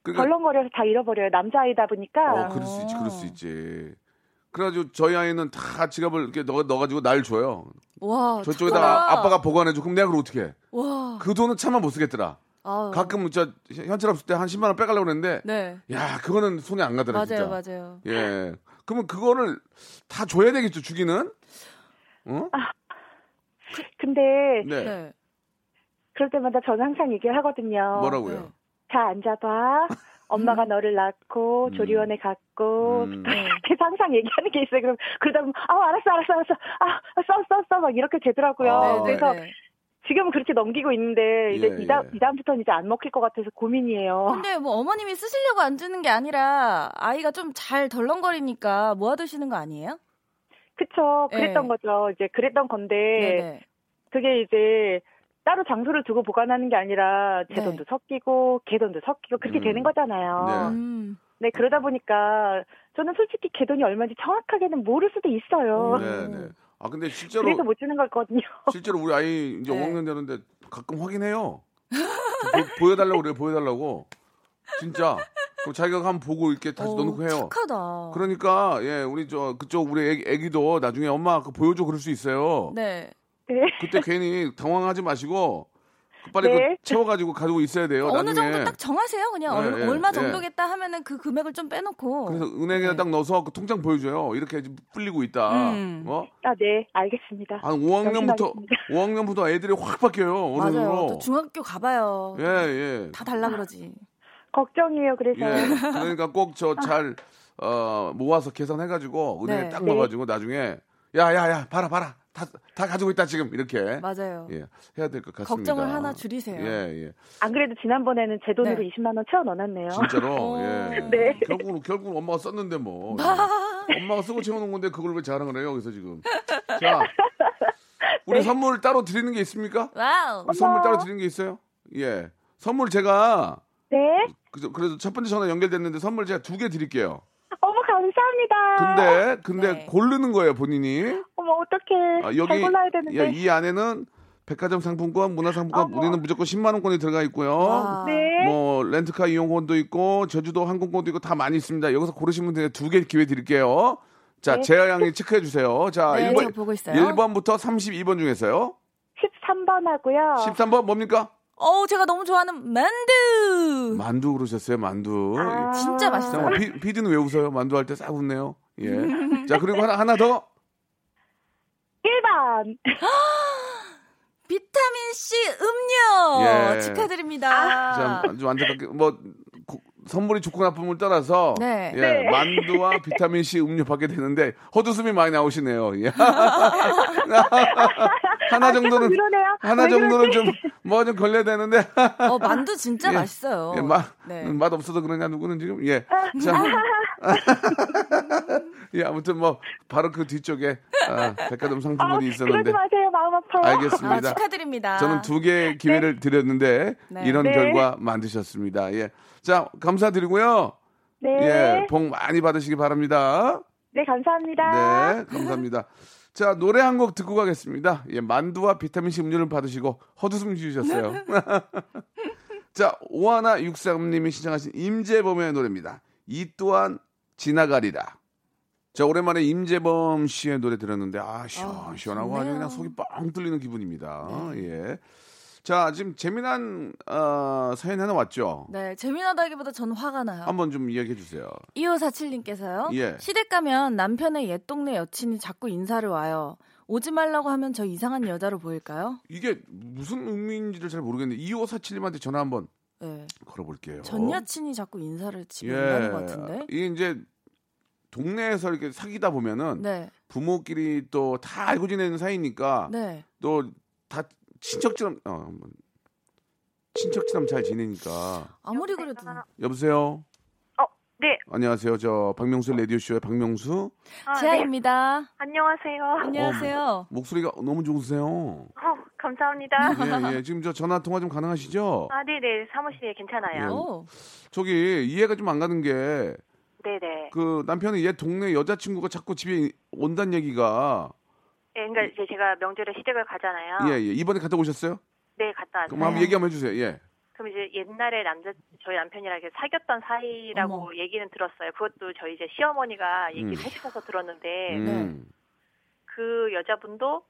S1: 그러니까
S5: 덜렁거려서 다 잃어버려요. 남자아이다 보니까.
S1: 어, 그럴 수 있지, 그럴 수 있지. 그래가지고 저희 아이는 다 지갑을 이렇게 넣어 넣어가지고 날 줘요.
S2: 와.
S1: 저쪽에다가
S2: 착하다.
S1: 아빠가 보관해줘. 그럼 내가 그걸 어떻게 해?
S2: 와.
S1: 그 돈은 차마 못 쓰겠더라.
S2: 아유.
S1: 가끔 저 현찰 없을 때 한 10만 원 빼가려고 그랬는데
S2: 네.
S1: 야 그거는 손에 안 가더라 진짜.
S2: 맞아요, 맞아요.
S1: 예. 그러면 그거를 다 줘야 되겠죠 주기는? 어?
S5: 근데
S1: 네.
S2: 네.
S5: 그럴 때마다 저는 항상 얘기를 하거든요.
S1: 뭐라고요?
S2: 네.
S5: 자 앉아봐. 엄마가 너를 낳고
S1: 음.
S5: 조리원에 갔고
S1: 음.
S5: 항상 얘기하는 게 있어요. 그럼 그러다 보면 아 알았어 알았어 알았어 아써써써 막 이렇게 되더라고요.
S1: 아,
S2: 네,
S5: 그래서
S2: 네, 네.
S5: 지금은 그렇게 넘기고 있는데 이제
S1: 예,
S5: 이다
S1: 예.
S5: 이 다음부터는 이제 안 먹힐 것 같아서 고민이에요.
S2: 근데 뭐 어머님이 쓰시려고 안 주는 게 아니라 아이가 좀 잘 덜렁거리니까 모아두시는 거 아니에요?
S5: 그쵸 그랬던
S2: 네.
S5: 거죠. 이제 그랬던 건데
S2: 네네.
S5: 그게 이제 따로 장소를 두고 보관하는 게 아니라 제
S2: 네.
S5: 돈도 섞이고 걔 돈도 섞이고 그렇게
S1: 음.
S5: 되는 거잖아요.
S1: 네.
S2: 음.
S5: 네, 그러다 보니까 저는 솔직히 걔 돈이 얼마인지 정확하게는 모를 수도 있어요.
S1: 네, 네. 아 근데 실제로
S5: 그래서 못 주는 거거든요.
S1: 실제로 우리 아이 이제
S2: 네.
S1: 5학년 되는데 가끔 확인해요. 보, 여달라고 그래요. 보여달라고. 진짜. 그럼 자기가 한번 보고 이렇게 다시
S2: 어,
S1: 넣어놓고 해요.
S2: 착하다.
S1: 그러니까 예 우리 저 그쪽 우리 애기, 애기도 나중에 엄마 그 보여줘 그럴 수 있어요.
S2: 네.
S5: 네.
S1: 그때 괜히 당황하지 마시고 그 빨리
S5: 네.
S1: 그 채워가지고 가지고 있어야 돼요.
S2: 어느
S1: 나중에.
S2: 정도 딱 정하세요. 그냥
S1: 네,
S2: 얼-
S1: 예,
S2: 얼마
S1: 예.
S2: 정도겠다 하면은 그 금액을 좀 빼놓고.
S1: 그래서 은행에
S2: 네.
S1: 딱 넣어서 그 통장 보여줘요. 이렇게 불리고 있다.
S2: 음.
S1: 어?
S5: 아, 네, 알겠습니다.
S1: 한 5학년부터
S5: 명심하겠습니다.
S1: 5학년부터 애들이 확 바뀌어요. [LAUGHS]
S2: 맞아요.
S1: 어른으로.
S2: 또 중학교 가봐요.
S1: 예, 예.
S2: 다 달라 그러지.
S5: 걱정이에요, 그래서.
S1: 예. [LAUGHS] 그러니까 꼭 저 잘 어, 모아서 계산해가지고 은행에
S2: 네.
S1: 딱
S5: 네.
S1: 넣어가지고 나중에 야야야 봐라 봐라 다, 다 가지고 있다 지금 이렇게
S2: 맞아요.
S1: 예 해야 될 것 같습니다.
S2: 걱정을 하나 줄이세요.
S1: 예 예.
S5: 안 그래도 지난번에는 제 돈으로
S2: 네.
S5: 20만 원 채워 넣어놨네요.
S1: 진짜로
S2: 어.
S1: 예.
S5: 네.
S1: 결국은 결국은 엄마가 썼는데 뭐
S2: 아.
S1: 엄마가 쓰고 채워놓은 건데 그걸 왜 자랑을 해요 여기서 지금 자 [LAUGHS] 우리
S5: 네.
S1: 선물 따로 드리는 게 있습니까?
S2: 와우.
S1: 선물 따로 드리는 게 있어요? 예 선물 제가
S5: 네.
S1: 그래서 첫 번째 전화 연결됐는데 선물 제가 두 개 드릴게요.
S5: 감사합니다.
S1: 근데 근데
S2: 네.
S1: 고르는 거예요 본인이.
S5: 어머, 어떡해.
S1: 아,
S5: 잘 골라야 되는데.
S1: 예, 이 안에는 백화점 상품권, 문화상품권
S5: 어머.
S1: 우리는 무조건 10만 원권이 들어가 있고요.
S2: 와.
S5: 네.
S1: 뭐 렌트카 이용권도 있고 제주도 항공권도 있고 다 많이 있습니다. 여기서 고르시면 돼요. 두 개 기회 드릴게요. 자,
S5: 네.
S1: 재하 양이 체크해 주세요. 자,
S2: 네,
S1: 1번,
S2: 저 보고 있어요.
S1: 1번부터 32번 중에서요.
S3: 13번 하고요.
S1: 13번 뭡니까?
S2: 어, 제가 너무 좋아하는 만두.
S1: 만두 그러셨어요, 만두.
S3: 아.
S2: 진짜 맛있어요.
S1: 잠깐만, 피, 피디는 왜 웃어요? 만두 할 때 싹 웃네요. 예. [LAUGHS] 자, 그리고 하나, 하나 더.
S3: 1번. [GASPS]
S2: 비타민 C 음료
S1: 예.
S2: 축하드립니다.
S1: 참, 좀 안타깝게, 뭐, 고- 선물이 좋고 나쁨을 떠나서.
S2: 네.
S1: 예,
S3: 네.
S1: 만두와 [LAUGHS] 비타민C 음료 받게 되는데, 헛웃음이 많이 나오시네요. 예. [LAUGHS] 하나 정도는,
S3: 그러네요.
S1: 하나
S3: 왜
S1: 정도는
S3: 그러지?
S1: 좀, 뭐 좀 걸려야 되는데.
S2: 어, 만두 진짜
S1: 예.
S2: 맛있어요.
S1: 예, 맛,
S2: 네.
S1: 음, 맛 없어서 그러냐, 누구는 지금? 예. [LAUGHS] 자. [LAUGHS] 예, 아무튼 뭐, 바로 그 뒤쪽에, 아, 백화점
S3: 아,
S1: 상품권이
S3: 그러지
S1: 있었는데.
S3: 마세요. 마음 아파요.
S2: 아,
S1: 알겠습니다.
S2: 축하드립니다.
S1: 저는 두 개의 기회를 드렸는데,
S2: 네.
S1: 이런
S3: 네.
S1: 결과 만드셨습니다. 예. 자, 감사드리고요.
S3: 네.
S1: 예, 복 많이 받으시기 바랍니다.
S3: 네, 감사합니다.
S1: 네, 감사합니다. 자, 노래 한 곡 듣고 가겠습니다. 예, 만두와 비타민C 음료를 받으시고 헛웃음 지으셨어요. [LAUGHS] 자, 오하나 육삼님이 신청하신 임재범의 노래입니다. 이 또한 지나가리라. 자, 오랜만에 임재범 씨의 노래 들었는데, 아, 시원,
S2: 아,
S1: 시원하고 아주. 그냥 속이 뻥 뚫리는 기분입니다. 예. 자, 지금 재미난, 어, 사연 하나 왔죠?
S2: 네, 재미나다기보다 저는 화가 나요.
S1: 한번 좀 이야기해 주세요.
S2: 2547님께서요.
S1: 예.
S2: 시댁 가면 남편의 옛 동네 여친이 자꾸 인사를 와요. 오지 말라고 하면 저 이상한 여자로 보일까요?
S1: 이게 무슨 의미인지를 잘 모르겠는데, 2547님한테 전화 한번
S2: 네.
S1: 걸어볼게요.
S2: 전 여친이 자꾸 인사를 집에
S1: 예.
S2: 온다는 것 같은데.
S1: 이게 이제 동네에서 이렇게 사귀다 보면은
S2: 네.
S1: 부모끼리 또 다 알고 지내는 사이니까
S2: 네.
S1: 또다 친척처럼 어 친척처럼 잘 지내니까
S2: 아무리 그래도
S1: 여보세요.
S3: 어, 네.
S1: 안녕하세요. 저 박명수 라디오 쇼의 박명수.
S3: 아, 네.
S2: 지아입니다.
S3: 안녕하세요. [LAUGHS]
S2: 안녕하세요.
S1: 목소리가 너무 좋으세요.
S3: 어, 감사합니다.
S1: 예, 예. 지금 저 전화 통화 좀 가능하시죠?
S3: 아, 네 네. 사무실에 괜찮아요.
S1: 예.
S2: 오.
S1: 저기 이해가 좀 안 가는 게 그
S3: 네네.
S1: 남편이 옛 동네 여자친구가 자꾸 집에 온다는 얘기가
S3: 예, 그러니까 이제 제가 명절에 시댁을 가잖아요.
S1: 예, 예. 이번에 갔다 오셨어요?
S3: 네, 갔다 왔어요.
S1: 그럼 한번 얘기 한번 해주세요. 예.
S3: 그럼 이제 옛날에 남자 저희 남편이랑 이렇게 사귀었던 사이라고
S2: 어머.
S3: 얘기는 들었어요. 그것도 저희 이제 시어머니가 얘기를
S1: 음.
S3: 해주셔서 들었는데
S1: 음.
S3: 그 여자분도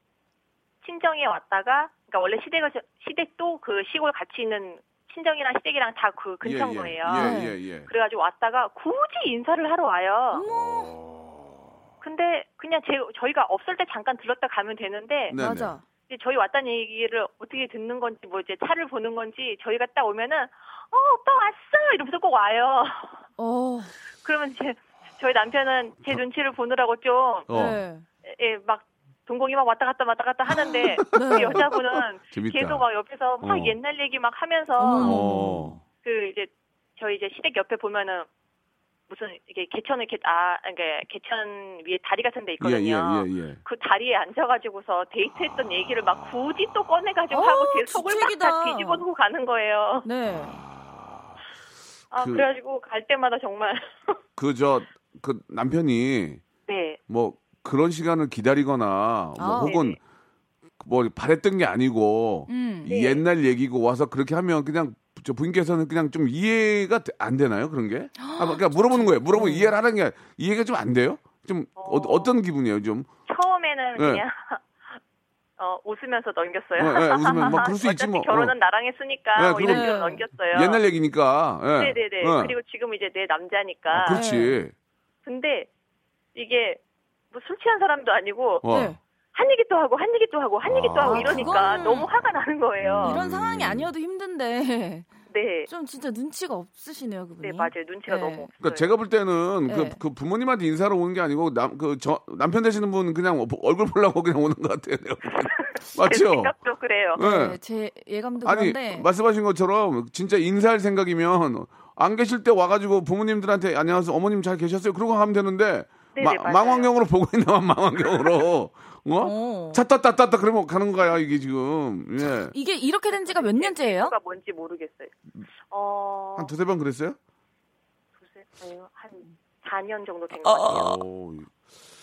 S3: 친정에 왔다가 그러니까 원래 시댁을 시댁도 그 시골 같이 있는 친정이랑 시댁이랑 다 그 근처인
S1: 예, 예.
S3: 거예요.
S1: 예, 예, 예.
S3: 그래가지고 왔다가 굳이 인사를 하러 와요.
S1: 어.
S3: 근데 그냥 제, 저희가 없을 때 잠깐 들렀다 가면 되는데
S1: 네네.
S2: 맞아.
S3: 이제 저희 왔다는 얘기를 어떻게 듣는 건지 뭐 이제 차를 보는 건지 저희가 딱 오면은 어 오빠 왔어 이러면서 꼭 와요.
S2: 어. [LAUGHS]
S3: 그러면 이제 저희 남편은 제 눈치를 보느라고 좀
S1: 어.
S2: 네.
S3: 예, 막 동공이 막 왔다 갔다 왔다 갔다 하는데 [LAUGHS] 그 여자분은
S1: 재밌다.
S3: 계속 막 옆에서 막
S1: 어.
S3: 옛날 얘기 막 하면서.
S2: 어.
S3: 그 이제 저희 이제 시댁 옆에 보면은 무슨 이게 개천을 이렇게 아 그러니까 개천 위에 다리 같은 데
S1: 예,
S3: 있거든요.
S1: 예, 예, 예.
S3: 그 다리에 앉아가지고서 데이트했던 얘기를 막 굳이 또 꺼내가지고
S2: 어우,
S3: 하고 제 속을 막
S2: 주책이다.
S3: 다 뒤집어 놓고 가는 거예요.
S2: 네.
S3: 아
S1: 그-
S3: 그... 래가지고갈 때마다 정말
S1: 그 저그 남편이
S3: 네
S1: 뭐 그런 시간을 기다리거나 뭐
S2: 아.
S1: 혹은
S3: 네네.
S1: 뭐 바랬던 게 아니고
S2: 음.
S3: 네.
S1: 옛날 얘기고 와서 그렇게 하면 그냥 저 부인께서는 그냥 좀 이해가 되- 안 되나요 그런 게? 아, 그러니까 물어보는 거예요. 물어보면 이해를 하는 게 이해가 좀 안 돼요? 좀 어, 어떤 기분이에요 좀?
S3: 처음에는
S1: 네.
S3: 그냥 [LAUGHS] 어 웃으면서 넘겼어요.
S1: 예, 예, 웃으면 뭐 그럴 수 있지 뭐.
S3: 결혼은
S1: 어.
S3: 나랑 했으니까
S1: 네,
S3: 뭐 이런 식으로 넘겼어요.
S1: 옛날 얘기니까. 예.
S3: 네네네.
S1: 예.
S3: 그리고 지금 이제 내 남자니까.
S1: 아, 그렇지.
S3: 근데 이게 뭐 술 취한 사람도 아니고
S1: 어.
S2: 네.
S3: 한 얘기 또 하고 한 얘기 또 하고 한 얘기 또 하고
S1: 아,
S3: 이러니까 너무 화가 나는 거예요.
S2: 이런
S1: 음.
S2: 상황이 아니어도 힘든데
S3: 네.
S2: 좀 진짜 눈치가 없으시네요, 그분이.
S3: 네 맞아요. 눈치가
S2: 네.
S3: 너무 없어요.
S1: 그러니까 제가 볼 때는
S2: 네.
S1: 그, 그 부모님한테 인사를 오는 게 아니고 남 그 저 남편 되시는 분 그냥 얼굴 보려고 그냥 오는 것 같아요. [LAUGHS] 맞죠?
S3: 생각도 그래요.
S1: 예.
S2: 네, 제 예감도
S1: 아니
S2: 그런데
S1: 말씀하신 것처럼 진짜 인사할 생각이면 안 계실 때 와가지고 부모님들한테 안녕하세요 어머님 잘 계셨어요 그러고 하면 되는데
S3: 네네,
S1: 마-
S3: 맞아요.
S1: 망원경으로 보고 있나만 망원경으로 [LAUGHS] 어?
S2: 어.
S1: 찼다 땄다 땄다 그러면 가는 거야 이게 지금 예.
S2: 이게 이렇게 된 지가 몇 년째예요?
S3: 가 뭔지 모르겠어요. 어,
S1: 한 두세 번 그랬어요?
S3: 두세, 아유, 한 4년 정도 된
S2: 어,
S3: 것 같아요.
S1: 오,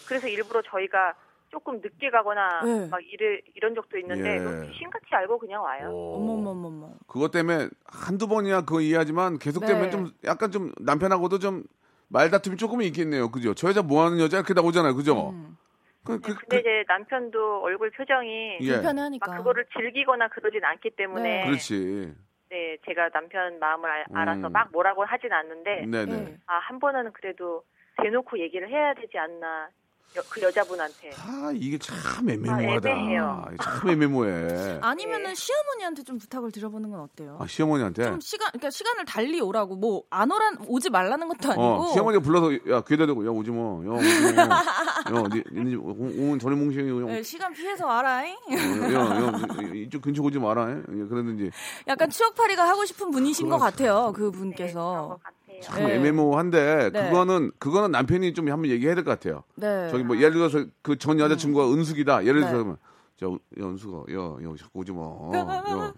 S3: 그래서 일부러 저희가 조금 늦게 가거나
S2: 네.
S3: 막 이래, 이런 적도 있는데
S1: 예.
S3: 뭐 귀신같이 알고 그냥 와요.
S1: 오.
S2: 어머머머머.
S1: 그것 때문에 한두 번이야 그거 이해하지만 계속되면
S2: 네.
S1: 좀 약간 좀 남편하고도 좀 말다툼이 조금은 있겠네요 그죠 저 여자 뭐 하는 여자 이렇게 나오잖아요 그죠
S2: 음.
S1: 그, 그,
S3: 근데
S1: 그,
S3: 이제 남편도 얼굴 표정이
S1: 예.
S2: 불편해하니까.
S3: 막 그거를 즐기거나 그러진 않기 때문에
S2: 네.
S1: 그렇지.
S3: 네, 제가 남편 마음을 알, 알아서
S1: 음.
S3: 막 뭐라고 하진 않는데
S1: 네네.
S2: 네.
S3: 아, 한 번은 그래도 대놓고 얘기를 해야 되지 않나. 여- 그 여자분한테.
S1: 아 이게 참 애매모호하다.
S3: 아, 애매해요.
S1: 참 애매모호해. [LAUGHS]
S2: 아니면은
S3: 네.
S2: 시어머니한테 좀 부탁을 드려보는 건 어때요?
S1: 아 시어머니한테.
S2: 좀 시간, 그러니까 시간을 달리 오라고 뭐 안 오란 오지 말라는 것도 아니고.
S1: 어, 시어머니가 불러서 야 귀에다 대고 야 오지 뭐, 야 오지 뭐, 야 니, 니, 오면 전에 몽싱이
S2: 네, 시간 피해서 와라잉.
S1: 야, 야, 이쪽 근처 오지 마라. 예, 그러든지
S2: 약간 추억팔이가 하고 싶은 분이신 것 같아요. 그 분께서.
S3: 것 같아요.
S1: 참
S2: 네.
S1: 애매모호한데
S2: 네.
S1: 그거는 그거는 남편이 좀 한번 얘기해야 될 것 같아요.
S2: 네.
S1: 저기 뭐 예를 들어서 그 전 여자친구가 은숙이다. 예를 들어서
S2: 네.
S1: 그러면 저 야, 은숙아, 야, 야 자꾸 오지 마. 야, 야,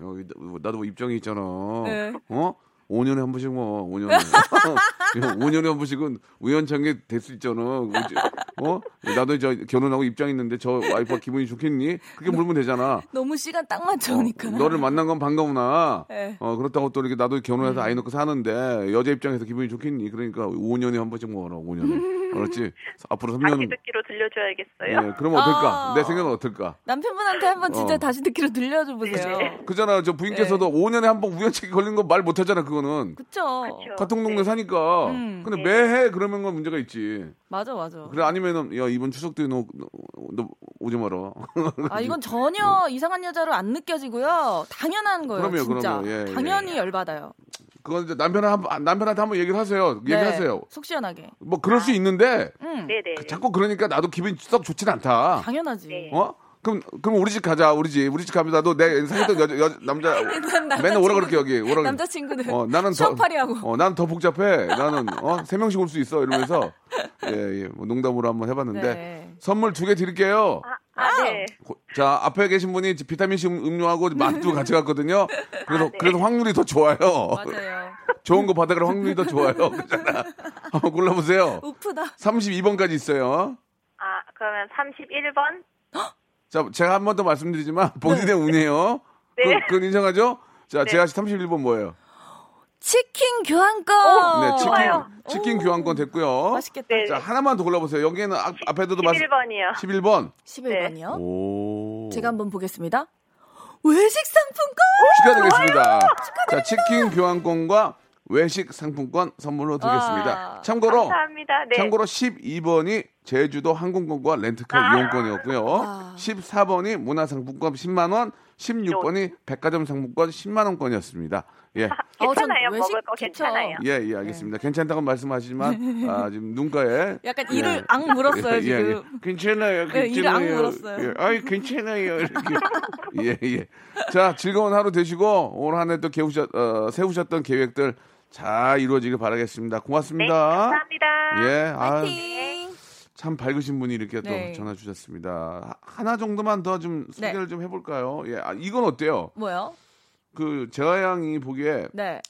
S1: 나도 뭐 입장이 있잖아.
S2: 네.
S1: 어? 5년에 한 번씩 뭐 5년에 5년에 [LAUGHS] 한 번씩은 우연찮게 될 수 있잖아. 어? 나도 저 결혼하고 입장 있는데 저 와이프가 기분이 좋겠니? 그렇게 물으면 되잖아.
S2: 너무 시간 딱 맞춰오니까.
S1: 어, 너를 만난 건 반가우나
S2: 네.
S1: 어 그렇다고 또 이렇게 나도 결혼해서 아이 낳고 사는데 여자 입장에서 기분이 좋겠니? 그러니까 5년에 한 번씩 먹어라 5년에 알았지? 앞으로
S3: 다시
S1: 3년
S3: 듣기로 들려줘야겠어요.
S1: 예, 그러면 어떨까?
S2: 아.
S1: 내 생각은 어떨까?
S2: 남편분한테 한번 진짜
S1: 어.
S2: 다시 듣기로 들려줘 보세요.
S1: 그잖아 저 부인께서도
S2: 네.
S1: 5년에 한 번 우연찮게 걸린 거 말 못하잖아 그거는
S2: 그쵸?
S3: 그쵸.
S1: 같은 동네
S3: 네.
S1: 사니까
S2: 음.
S1: 근데
S3: 네.
S1: 매해 그러면 건 문제가 있지
S2: 맞아, 맞아.
S1: 그래 아니면은 야 이번 추석 때 너 너 오지 마라 [LAUGHS]
S2: 아, 이건 전혀 이상한 여자로 안 느껴지고요. 당연한 거예요,
S1: 그럼요,
S2: 진짜.
S1: 그럼요. 예, 예.
S2: 당연히 열받아요.
S1: 그건 이제 남편 한 남편한테 한번 얘기를 하세요 얘기하세요
S2: 네, 속 시원하게.
S1: 뭐 그럴 수 있는데
S2: 응.
S3: 네네.
S1: 자꾸 그러니까 나도 기분이 썩 좋진 않다
S2: 당연하지.
S3: 네.
S1: 어 그럼 그럼 우리 집 가자 우리 집 우리 집 가면 나도 내 사귀던 여자, 여 남자 [LAUGHS] 맨날 오라 그렇게 여기 오라 그래.
S2: 남자 친구들.
S1: 어, 나는 더,
S2: 추억팔이하고.
S1: 어, 나는 더 복잡해. 나는, 어, 세 명씩 올 수 있어. 이러면서, 예, 예, 뭐 농담으로 한번 해봤는데,
S2: 네.
S1: 선물 두 개 드릴게요.
S3: 아, 아, 네.
S1: 고- 자, 앞에 계신 분이 비타민C 음- 음료하고 맛도 같이 갔거든요. [LAUGHS] 그래서,
S3: 아, 네.
S1: 그래서 확률이 더 좋아요.
S2: 맞아요. [LAUGHS]
S1: 좋은 거 받아갈 확률이 더 좋아요. [LAUGHS] 그잖아. 한번 골라보세요.
S2: 우프다.
S1: 32번까지 있어요.
S3: 아, 그러면 31번? [GASPS]
S1: 자, 제가 한 번 더 말씀드리지만, 본인의 운이에요.
S3: 네.
S1: 그, 그건 인정하죠? 자, 제가 31번 뭐예요?
S2: 치킨 교환권.
S1: 네, 치킨,
S3: 좋아요.
S1: 치킨
S2: 오.
S1: 교환권 됐고요.
S2: 맛있겠다.
S3: 네.
S1: 자, 하나만 더 골라보세요. 여기에는 앞, 앞에도 말씀.
S3: 11번이요.
S1: 11번.
S2: 11번이요.
S1: 오.
S2: 제가 한번 보겠습니다. 외식 상품권.
S1: 축하드리겠습니다. 자, 치킨 교환권과 외식 상품권 선물로 드리겠습니다.
S2: 와.
S1: 참고로,
S3: 감사합니다. 네.
S1: 참고로 12번이 제주도 항공권과 렌트카
S3: 아.
S1: 이용권이었고요.
S2: 와.
S1: 14번이 문화상품권 10만 원, 16번이 백화점 상품권 10만 원권이었습니다. 예.
S2: 어, 전
S3: 괜찮아요.
S2: 외식
S3: 먹을 거. 괜찮아요.
S1: 예, 예, 알겠습니다. 괜찮다고 말씀하시지만, [LAUGHS] 아, 지금 눈가에.
S2: 약간
S1: 예.
S2: 이를 앙 물었어요,
S1: 예,
S2: 지금.
S1: 예. 괜찮아요.
S2: 네, 이를 악
S1: 괜찮아요.
S2: 물었어요.
S1: 예, 아이, 괜찮아요. 이렇게. [LAUGHS] 예, 예. 자, 즐거운 하루 되시고, 올 한 해또 세우셨, 어, 세우셨던 계획들 잘 이루어지길 바라겠습니다.
S3: 네,
S1: 고맙습니다.
S3: 감사합니다.
S1: 예, 아,
S2: 파이팅.
S1: 참 밝으신 분이 이렇게 또
S2: 네.
S1: 전화 주셨습니다. 하- 하나 정도만 더좀
S2: 네.
S1: 소개를 좀 해볼까요? 예, 아, 이건 어때요?
S2: 뭐요?
S1: 그, 재하 양이 보기에
S2: 네.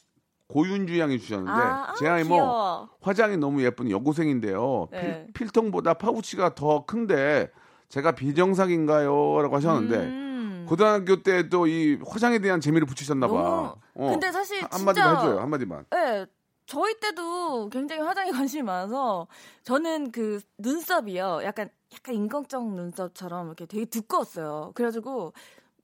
S1: 고윤주 양이 주셨는데,
S2: 아,
S1: 재하 양이 뭐. 화장이 너무 예쁜 여고생인데요.
S2: 네.
S1: 필, 필통보다 파우치가 더 큰데 제가 비정상인가요? 라고 하셨는데
S2: 음.
S1: 고등학교 때 또 이 화장에 대한 재미를 붙이셨나 봐. 어.
S2: 근데 사실
S1: 한-
S2: 진짜
S1: 한마디만 해줘요. 한마디만.
S2: 네, 저희 때도 굉장히 화장에 [LAUGHS] 관심이 많아서 저는 그 눈썹이요. 약간 약간 인공적 눈썹처럼 이렇게 되게 두꺼웠어요. 그래가지고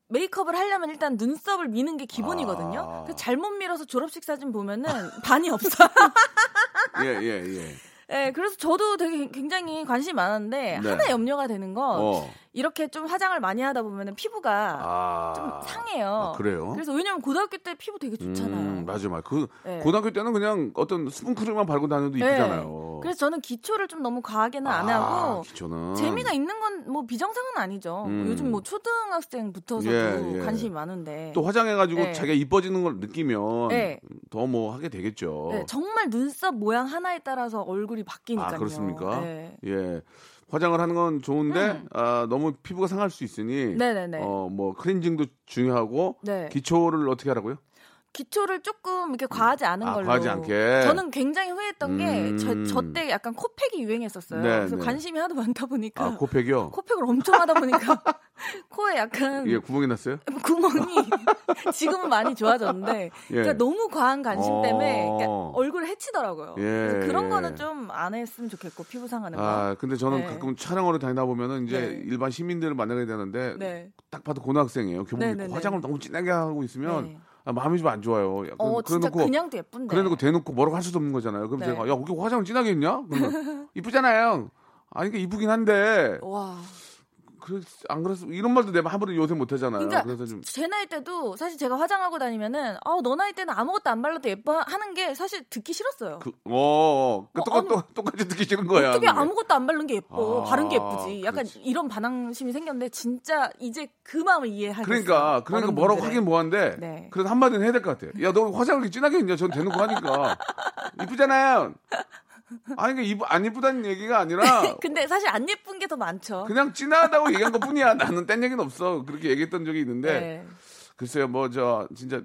S2: 메이크업을 하려면 일단 눈썹을 미는 게 기본이거든요.
S1: 아.
S2: 그래서 잘못 밀어서 졸업식 사진 보면은 [LAUGHS] 반이 없어요. [LAUGHS]
S1: 예, 예, 예.
S2: 네, 그래서 저도 되게 굉장히 관심이 많았는데
S1: 네.
S2: 하나 염려가 되는 건
S1: 어.
S2: 이렇게 좀 화장을 많이 하다 보면은 피부가
S1: 아.
S2: 좀 상해요.
S1: 아, 그래요?
S2: 그래서 왜냐면 고등학교 때 피부 되게 좋잖아요.
S1: 음, 맞아, 맞아. 그
S2: 네.
S1: 고등학교 때는 그냥 어떤 수분크림만 바르고 다녀도
S2: 네.
S1: 이쁘잖아요.
S2: 그래서 저는 기초를 좀 너무 과하게는 안
S1: 아,
S2: 하고
S1: 기초는
S2: 재미가 있는 건 뭐 비정상은 아니죠.
S1: 음.
S2: 요즘 뭐 초등학생부터서도
S1: 예, 예.
S2: 관심이 많은데.
S1: 또 화장해가지고
S2: 네.
S1: 자기가 이뻐지는 걸 느끼면
S2: 네.
S1: 더뭐 하게 되겠죠.
S2: 네, 정말 눈썹 모양 하나에 따라서 얼굴이 바뀌니까요.
S1: 아, 그렇습니까?
S2: 네.
S1: 예. 화장을 하는 건 좋은데
S2: 음.
S1: 아, 너무 피부가 상할 수 있으니
S2: 네네네.
S1: 어, 뭐 클렌징도 중요하고
S2: 네.
S1: 기초를 어떻게 하라고요?
S2: 기초를 조금 이렇게 과하지 않은
S1: 아,
S2: 걸로.
S1: 과하지 않게.
S2: 저는 굉장히 후회했던 게저
S1: 음.
S2: 저때 약간 코팩이 유행했었어요.
S1: 네,
S2: 그래서
S1: 네.
S2: 관심이 하도 많다 보니까
S1: 아, 코팩이요?
S2: 코팩을 엄청 하다 보니까 [LAUGHS] 코에 약간
S1: 예, 구멍이 났어요?
S2: 구멍이 [LAUGHS] 지금은 많이 좋아졌는데 [LAUGHS]
S1: 예.
S2: 그러니까 너무 과한 관심 때문에
S1: 어.
S2: 그러니까 얼굴을 해치더라고요.
S1: 예,
S2: 그래서 그런
S1: 예.
S2: 거는 좀 안 했으면 좋겠고 피부 상하는 거.
S1: 아, 근데 저는
S2: 네.
S1: 가끔 촬영하러 다니다 보면은 이제
S2: 네.
S1: 일반 시민들을 만나게 되는데
S2: 네.
S1: 딱 봐도 고등학생이에요. 교복
S2: 네,
S1: 입고
S2: 네, 네.
S1: 화장을 너무 진하게 하고 있으면
S2: 네.
S1: 아, 마음이 좀 안 좋아요. 약간
S2: 어 진짜
S1: 그래놓고
S2: 그냥도 예쁜데.
S1: 그래놓고 대놓고 뭐라고 할 수도 없는 거잖아요. 그럼
S2: 네.
S1: 제가 야, 여기 화장 진하게 했냐? 그러면 [LAUGHS] 이쁘잖아요. 아니, 그러니까 이쁘긴 한데
S2: 와.
S1: 그, 안 그래서 이런 말도 내가 함부로 요새 못 하잖아요.
S2: 그러니까
S1: 그래서 좀
S2: 제 나이 때도 사실 제가 화장하고 다니면은 아우 너 나이 때는 아무것도 안 발라도 예뻐 하는 게 사실 듣기 싫었어요.
S1: 그, 어, 그
S2: 어,
S1: 똑같, 똑- 똑같이 듣기 싫은 거야.
S2: 어떻게
S1: 그게.
S2: 아무것도 안 바른 게 예뻐,
S1: 아,
S2: 바른 게 예쁘지. 약간
S1: 그렇지.
S2: 이런 반항심이 생겼는데 진짜 이제 그 마음을 이해하겠어요.
S1: 그러니까 그러니까 뭐라고. 하긴 뭐한데
S2: 네.
S1: 그래도 한마디는 해야 될 것 같아. 야너 화장을 이렇게 진하게 했냐? 전 대놓고 하니까 이쁘잖아요. 아니 그러니까 이쁘 안 이쁘다는 얘기가 아니라 [LAUGHS]
S2: 근데 사실 안 예쁜 게 더 많죠.
S1: 그냥 진하다고 얘기한 것 뿐이야. 나는 딴 얘기는 없어. 그렇게 얘기했던 적이 있는데
S2: 네.
S1: 글쎄요 뭐 저 진짜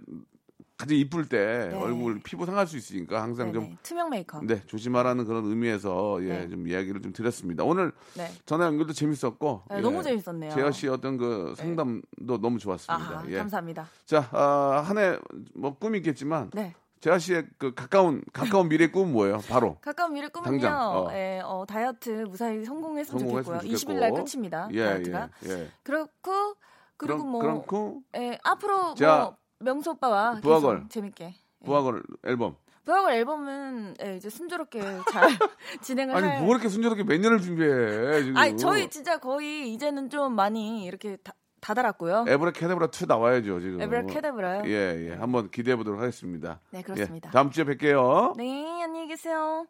S1: 가장 이쁠 때
S2: 네.
S1: 얼굴 피부 상할 수 있으니까 항상
S2: 네네.
S1: 좀
S2: 투명 메이크업.
S1: 네, 조심하라는 그런 의미에서 예,
S2: 네.
S1: 좀 이야기를 좀 드렸습니다. 오늘
S2: 네.
S1: 전화 연결도 재밌었고
S2: 네, 너무 재밌었네요.
S1: 재하 씨 어떤 그 상담도 너무 좋았습니다.
S2: 아,
S1: 예.
S2: 감사합니다.
S1: 자, 아, 한해 뭐 꿈이 있겠지만
S2: 네.
S1: 재하 씨의 그 가까운 가까운 미래 꿈은 뭐예요? 바로
S2: 가까운 미래 꿈은요.
S1: 당장, 어.
S2: 예, 어, 다이어트 무사히 성공했으면,
S1: 성공했으면
S2: 좋겠고요.
S1: 좋겠고.
S2: 20일 날 끝입니다.
S1: 예,
S2: 다이어트가.
S1: 예, 예.
S2: 그렇고 그리고
S1: 그럼
S2: 뭐
S1: 그렇고
S2: 예, 앞으로
S1: 자,
S2: 뭐 명수 오빠와
S1: 부하걸.
S2: 재밌게 예.
S1: 부하걸 앨범.
S2: 부하걸 앨범은 예, 이제 순조롭게 [LAUGHS] 잘 [LAUGHS] 진행을
S1: 아니
S2: 할.
S1: 뭐 이렇게 순조롭게 몇 년을 준비해 지금?
S2: 아니 저희 진짜 거의 이제는 좀 많이 이렇게 다, 다 달았고요.
S1: 에브라 캐데브라 2 나와야죠 지금.
S2: 에브라 캐데브라요?
S1: 예, 예. 한번 기대해 보도록 하겠습니다.
S2: 네 그렇습니다.
S1: 예, 다음 주에 뵐게요.
S2: 네 안녕히 계세요.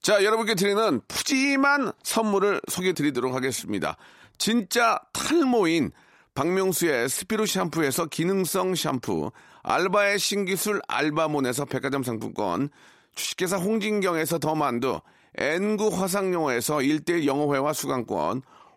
S1: 자, 여러분께 드리는 푸짐한 선물을 소개해 드리도록 하겠습니다. 진짜 탈모인 박명수의 스피루 샴푸에서 기능성 샴푸, 알바의 신기술 알바몬에서 백화점 상품권, 주식회사 홍진경에서 더 만두, N구 화상영어에서 1대1 영어회화 수강권,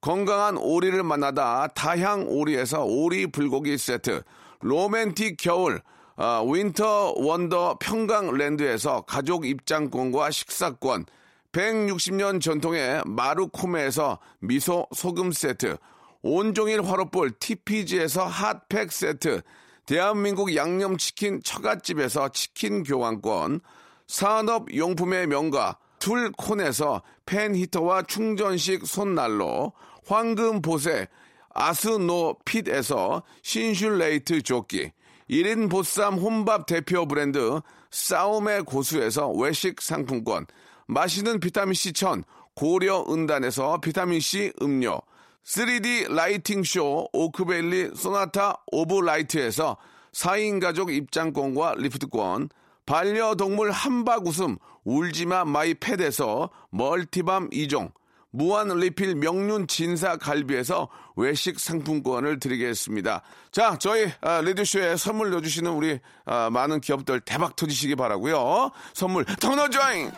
S1: 건강한 오리를 만나다 다향 오리에서 오리 불고기 세트, 로맨틱 겨울 아, 윈터 원더 평강랜드에서 가족 입장권과 식사권, 160년 전통의 마루코메에서 미소 소금 세트, 온종일 화로볼 TPG에서 핫팩 세트, 대한민국 양념치킨 처갓집에서 치킨 교환권, 산업용품의 명가 툴콘에서 팬히터와 충전식 손난로, 황금보세 아스노핏에서 신슐레이트 조끼, 1인 보쌈 혼밥 대표 브랜드 싸움의 고수에서 외식 상품권, 맛있는 비타민C 천 고려 은단에서 비타민C 음료, 3D lighting 쇼 오크밸리 소나타 오브 라이트에서 4인 가족 입장권과 리프트권, 반려동물 함박 웃음 울지마 마이 팻에서 멀티밤 2종, 무한 리필 명륜 진사 갈비에서 외식 상품권을 드리겠습니다. 자, 저희 아, 레디쇼에 선물 넣어주시는 우리 아, 많은 기업들 대박 터지시기 바라고요. 선물 더 넣어줘잉!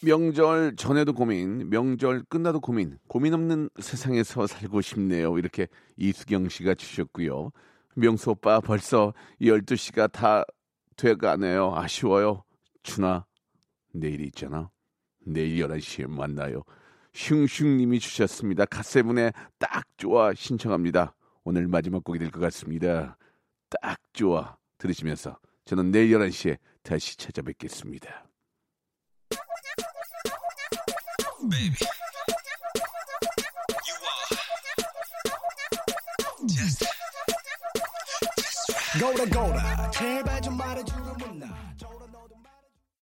S1: 명절 전에도 고민, 명절 끝나도 고민, 고민 없는 세상에서 살고 싶네요. 이렇게 이수경 씨가 주셨고요. 명수 오빠 벌써 12시가 다 돼가네요. 아쉬워요. 준아, 내일 있잖아. 내일 11시에 만나요. 슝슝님이 주셨습니다. 갓세븐의 딱 좋아 신청합니다. 오늘 마지막 곡이 될 것 같습니다. 딱 좋아 들으시면서 저는 내일 11시에 다시 찾아뵙겠습니다.
S6: 고라 고라 제발 좀 말해주면 나